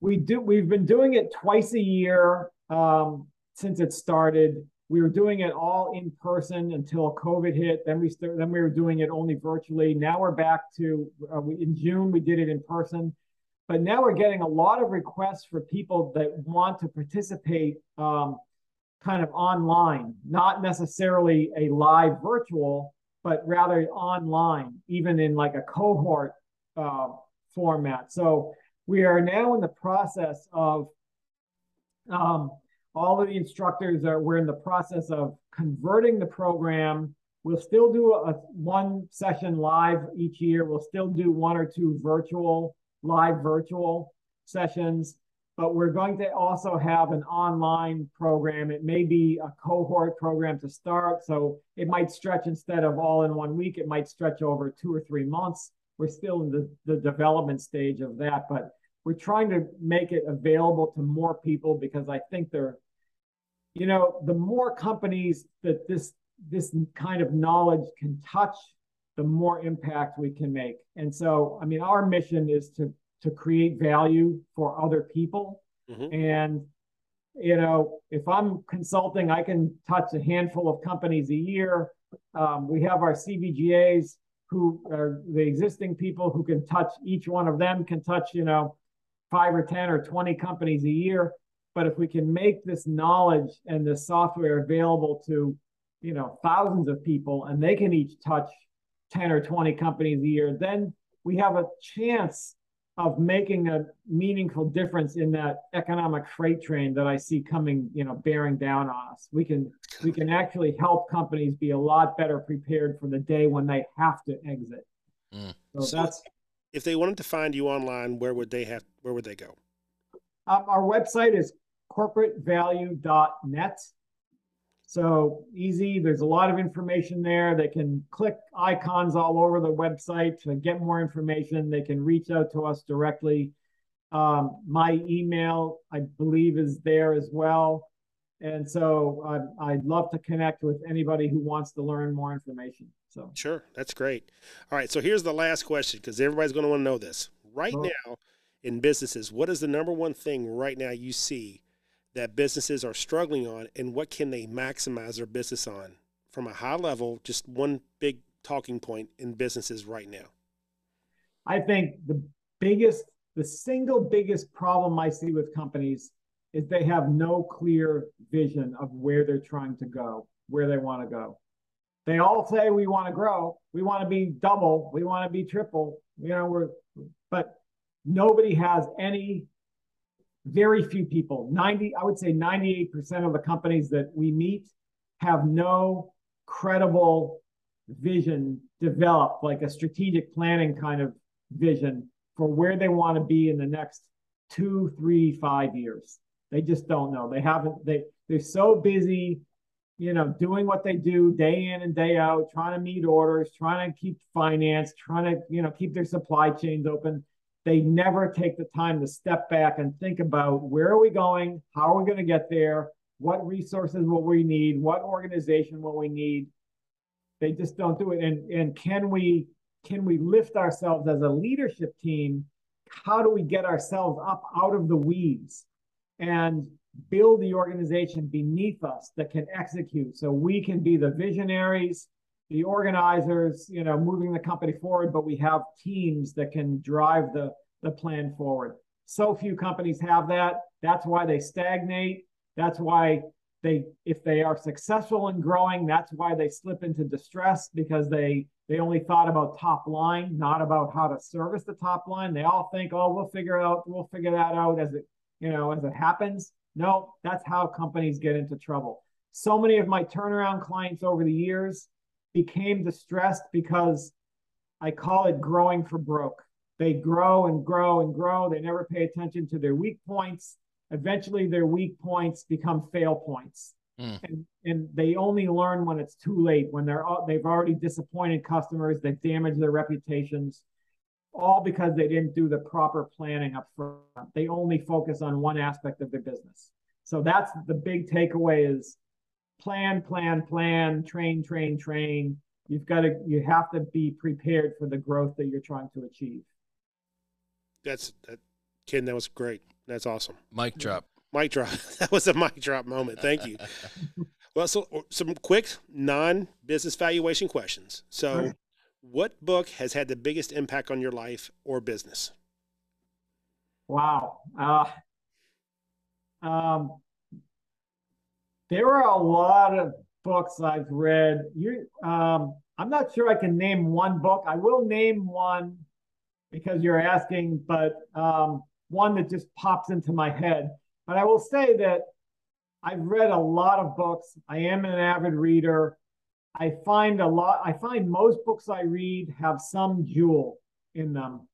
We do. We've been doing it twice a year um, since it started. we were doing it all in person until COVID hit. Then we started, then we were doing it only virtually. Now we're back to uh, we, in June we did it in person, but now we're getting a lot of requests for people that want to participate um, kind of online, not necessarily a live virtual, but rather online, even in like a cohort uh, format. So we are now in the process of um, all of the instructors are we're in the process of converting the program. We'll still do a one session live each year. We'll still do one or two virtual live virtual sessions, but we're going to also have an online program. It may be a cohort program to start, so it might stretch instead of all in one week. It might stretch over two or three months. We're still in the, the development stage of that, but we're trying to make it available to more people because I think they're you know, the more companies that this this kind of knowledge can touch, the more impact we can make. And so, I mean, our mission is to to create value for other people. Mm-hmm. And you know, if I'm consulting, I can touch a handful of companies a year. Um, we have our CVGAs who are the existing people who can touch each one of them can touch, you know, five or 10 or 20 companies a year. But if we can make this knowledge and this software available to, you know, thousands of people and they can each touch 10 or 20 companies a year, then we have a chance of making a meaningful difference in that economic freight train that I see coming, you know, bearing down on us. We can we can actually help companies be a lot better prepared for the day when they have to exit. Mm. So, so, that's if they wanted to find you online, where would they have where would they go? Um, our website is corporatevalue.net. So easy. There's a lot of information there. They can click icons all over the website to get more information. They can reach out to us directly. Um, my email, I believe, is there as well. And so uh, I'd love to connect with anybody who wants to learn more information. So sure, that's great. All right, so here's the last question because everybody's going to want to know this. Right oh. now, in businesses, what is the number one thing right now you see that businesses are struggling on and what can they maximize their business on from a high level just one big talking point in businesses right now? I think the biggest the single biggest problem i see with companies is they have no clear vision of where they're trying to go where they want to go. They all say we want to grow. We want to be double. We want to be triple. You know we're but nobody has any very few people 90 i would say 98% of the companies that we meet have no credible vision developed like a strategic planning kind of vision for where they want to be in the next two three five years. They just don't know. They haven't they they're so busy you know doing what they do day in and day out trying to meet orders trying to keep finance trying to you know keep their supply chains open they never take the time to step back and think about where are we going? How are we going to get there? What resources will we need? What organization will we need? They just don't do it. And, and can we can we lift ourselves as a leadership team? How do we get ourselves up out of the weeds and build the organization beneath us that can execute so we can be the visionaries the organizers, you know, moving the company forward, but we have teams that can drive the, the plan forward. So few companies have that. That's why they stagnate. That's why they, if they are successful in growing, that's why they slip into distress because they they only thought about top line, not about how to service the top line. They all think, oh, we'll figure out, we'll figure that out as it, you know, as it happens. No, that's how companies get into trouble. So many of my turnaround clients over the years became distressed because I call it growing for broke. They grow and grow and grow. They never pay attention to their weak points. Eventually, their weak points become fail points. Mm. And, and they only learn when it's too late, when they're they've already disappointed customers, they've damaged their reputations, all because they didn't do the proper planning up front. They only focus on one aspect of their business. So that's the big takeaway is plan, plan, plan, train, train, train. You've got to, you have to be prepared for the growth that you're trying to achieve. That's that, Ken. That was great. That's awesome. Mic drop. Mic drop. That was a mic drop moment. Thank you. Well, so some quick non-business valuation questions. So, Sure. what book has had the biggest impact on your life or business? Wow. Uh, um, there are a lot of books I've read. You, um, I'm not sure I can name one book. I will name one because you're asking, but um, one that just pops into my head. But I will say that I've read a lot of books. I am an avid reader. I find a lot, I find most books I read have some jewel in them.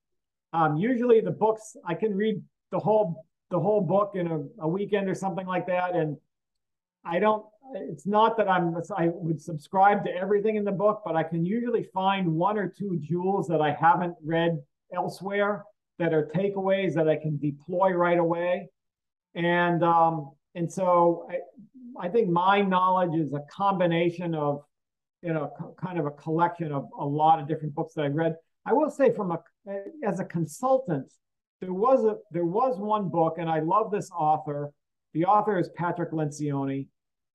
Um, usually the books I can read the whole the whole book in a, a weekend or something like that, and I don't. It's not that I'm I would subscribe to everything in the book, but I can usually find one or two jewels that I haven't read elsewhere that are takeaways that I can deploy right away, and um, and so I, I think my knowledge is a combination of you know kind of a collection of a lot of different books that I've read. I will say from a as a consultant, there was a there was one book, and I love this author. The author is Patrick Lencioni,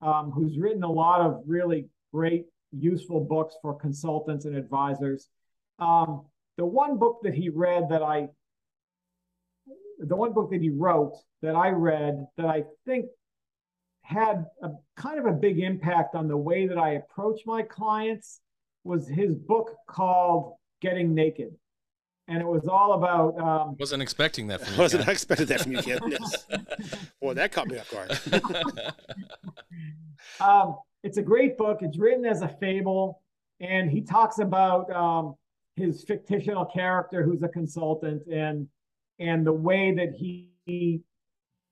um, who's written a lot of really great, useful books for consultants and advisors. Um, the one book that he read that I, the one book that he wrote that I read that I think had a kind of a big impact on the way that I approach my clients was his book called Getting Naked and it was all about. Um, Wasn't expecting that from I you. wasn't expecting that from you, kid. Yes. Boy, that caught me off guard. um, it's a great book. It's written as a fable, and he talks about um, his fictional character, who's a consultant, and and the way that he, he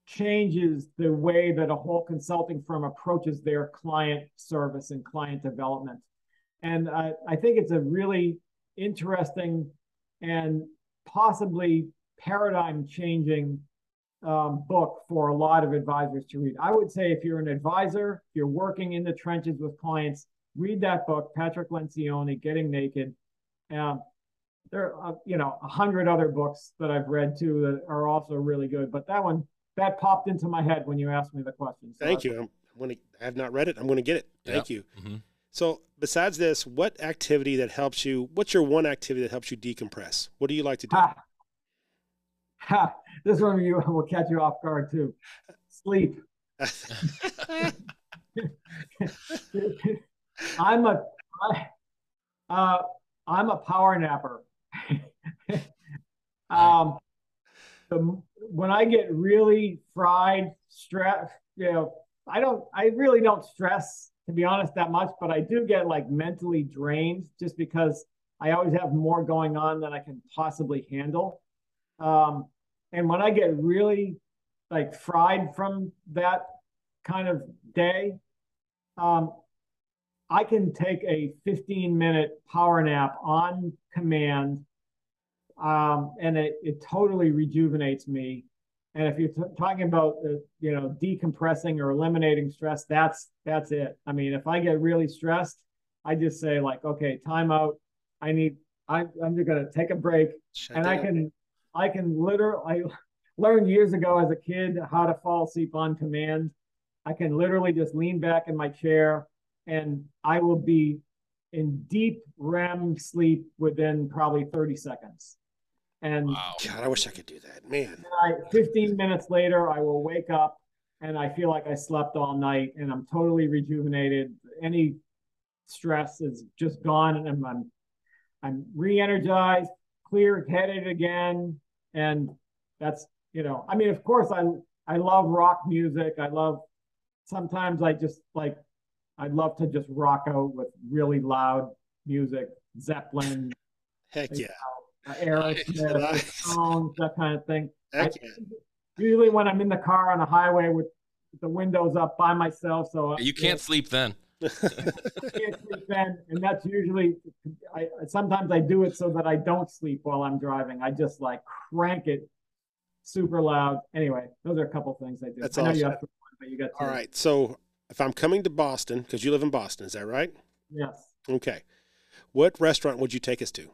changes the way that a whole consulting firm approaches their client service and client development. And I, I think it's a really interesting and possibly paradigm changing um, book for a lot of advisors to read. I would say if you're an advisor, if you're working in the trenches with clients, read that book, Patrick Lencioni, Getting Naked. Um, there are, you know, a hundred other books that I've read too that are also really good, but that one that popped into my head when you asked me the question. So Thank you. I'm, I'm going to. I have not read it. I'm going to get it. Thank you. Mhm. So, besides this, what activity that helps you? What's your one activity that helps you decompress? What do you like to do? Ha. Ha. This one you will catch you off guard too. Sleep. I'm a I, uh, I'm a power napper. um, the, when I get really fried, stress, you know, I don't, I really don't stress to be honest that much, but I do get like mentally drained just because I always have more going on than I can possibly handle. Um, and when I get really like fried from that kind of day, um, I can take a 15 minute power nap on command. Um, and it, it totally rejuvenates me. And if you're t- talking about, uh, you know, decompressing or eliminating stress, that's, that's it. I mean, if I get really stressed, I just say like, okay, time out. I need, I, I'm just going to take a break Shut and I can, I can literally, I learned years ago as a kid how to fall asleep on command. I can literally just lean back in my chair and I will be in deep REM sleep within probably 30 seconds. And Wow. God, I wish I could do that, man. I, 15 minutes later, I will wake up and I feel like I slept all night and I'm totally rejuvenated. Any stress is just gone and I'm, I'm, I'm re-energized, clear-headed again. And that's, you know, I mean, of course I, I love rock music. I love, sometimes I just like, I'd love to just rock out with really loud music, Zeppelin, Heck yeah. Uh, Aerosmith, Nice. Stones, that kind of thing. Heck I- Usually when I'm in the car on the highway with the windows up by myself, so You can't sleep then. I can't sleep then, and that's usually. I sometimes I do it so that I don't sleep while I'm driving. I just like crank it super loud. Anyway, those are a couple things I do. That's I know awesome. asked for one, but you got All two. right. So, if I'm coming to Boston, because you live in Boston, is that right? Yes. Okay. What restaurant would you take us to?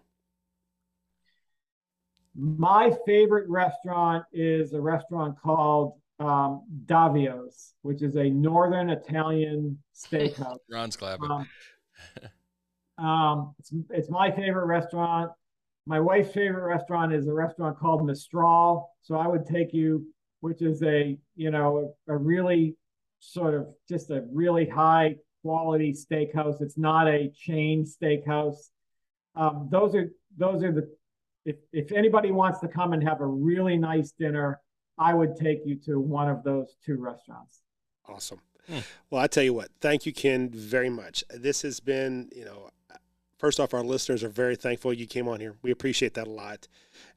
My favorite restaurant is a restaurant called um, Davio's, which is a northern Italian steakhouse. Ron's clapping. Um, um, it's, it's my favorite restaurant. My wife's favorite restaurant is a restaurant called Mistral. So I would take you, which is a, you know, a, a really sort of just a really high quality steakhouse. It's not a chain steakhouse. Um, those are those are the if if anybody wants to come and have a really nice dinner, I would take you to one of those two restaurants. Awesome. Hmm. Well, I tell you what, thank you, Ken, very much. This has been, you know, first off, our listeners are very thankful you came on here. We appreciate that a lot.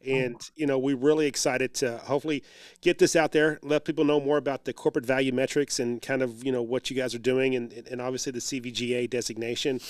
And, you know, we're really excited to hopefully get this out there, let people know more about the corporate value metrics and kind of, you know, what you guys are doing and, and obviously the CVGA designation.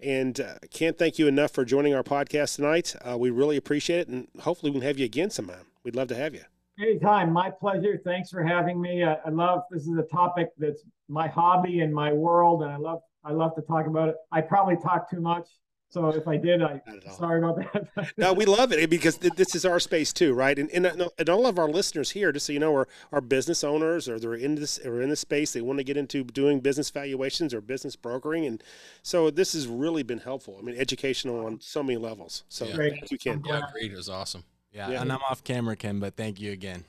And uh, can't thank you enough for joining our podcast tonight. Uh, we really appreciate it. And hopefully we can have you again sometime. We'd love to have you. Anytime. My pleasure. Thanks for having me. I, I love, this is a topic that's my hobby and my world. And I love, I love to talk about it. I probably talk too much. So if I did, I sorry about that. no, we love it because this is our space too, right? And, and uh, and all of our listeners here, just so you know, are are business owners or they're in this or in this space. They want to get into doing business valuations or business brokering, and so this has really been helpful. I mean, educational on so many levels. So yeah. thank you, Ken. Yeah, great. It was awesome. Yeah, yeah, and I'm off camera, Ken, but thank you again.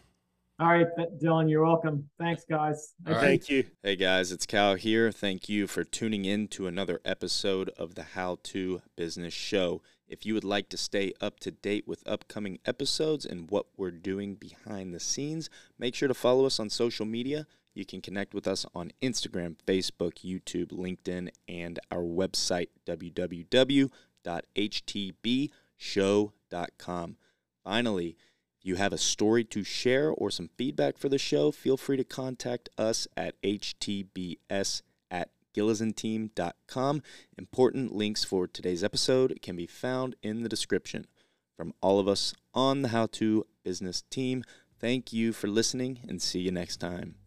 All right, Dylan, you're welcome. Thanks, guys. All right. Thank you. Hey, guys, it's Cal here. Thank you for tuning in to another episode of the How to Business Show. If you would like to stay up to date with upcoming episodes and what we're doing behind the scenes, make sure to follow us on social media. You can connect with us on Instagram, Facebook, YouTube, LinkedIn, and our website, www.htbshow.com. Finally, if you have a story to share or some feedback for the show, feel free to contact us at htbs at gillisanteam.com. Important links for today's episode can be found in the description. From all of us on the How To Business team, thank you for listening and see you next time.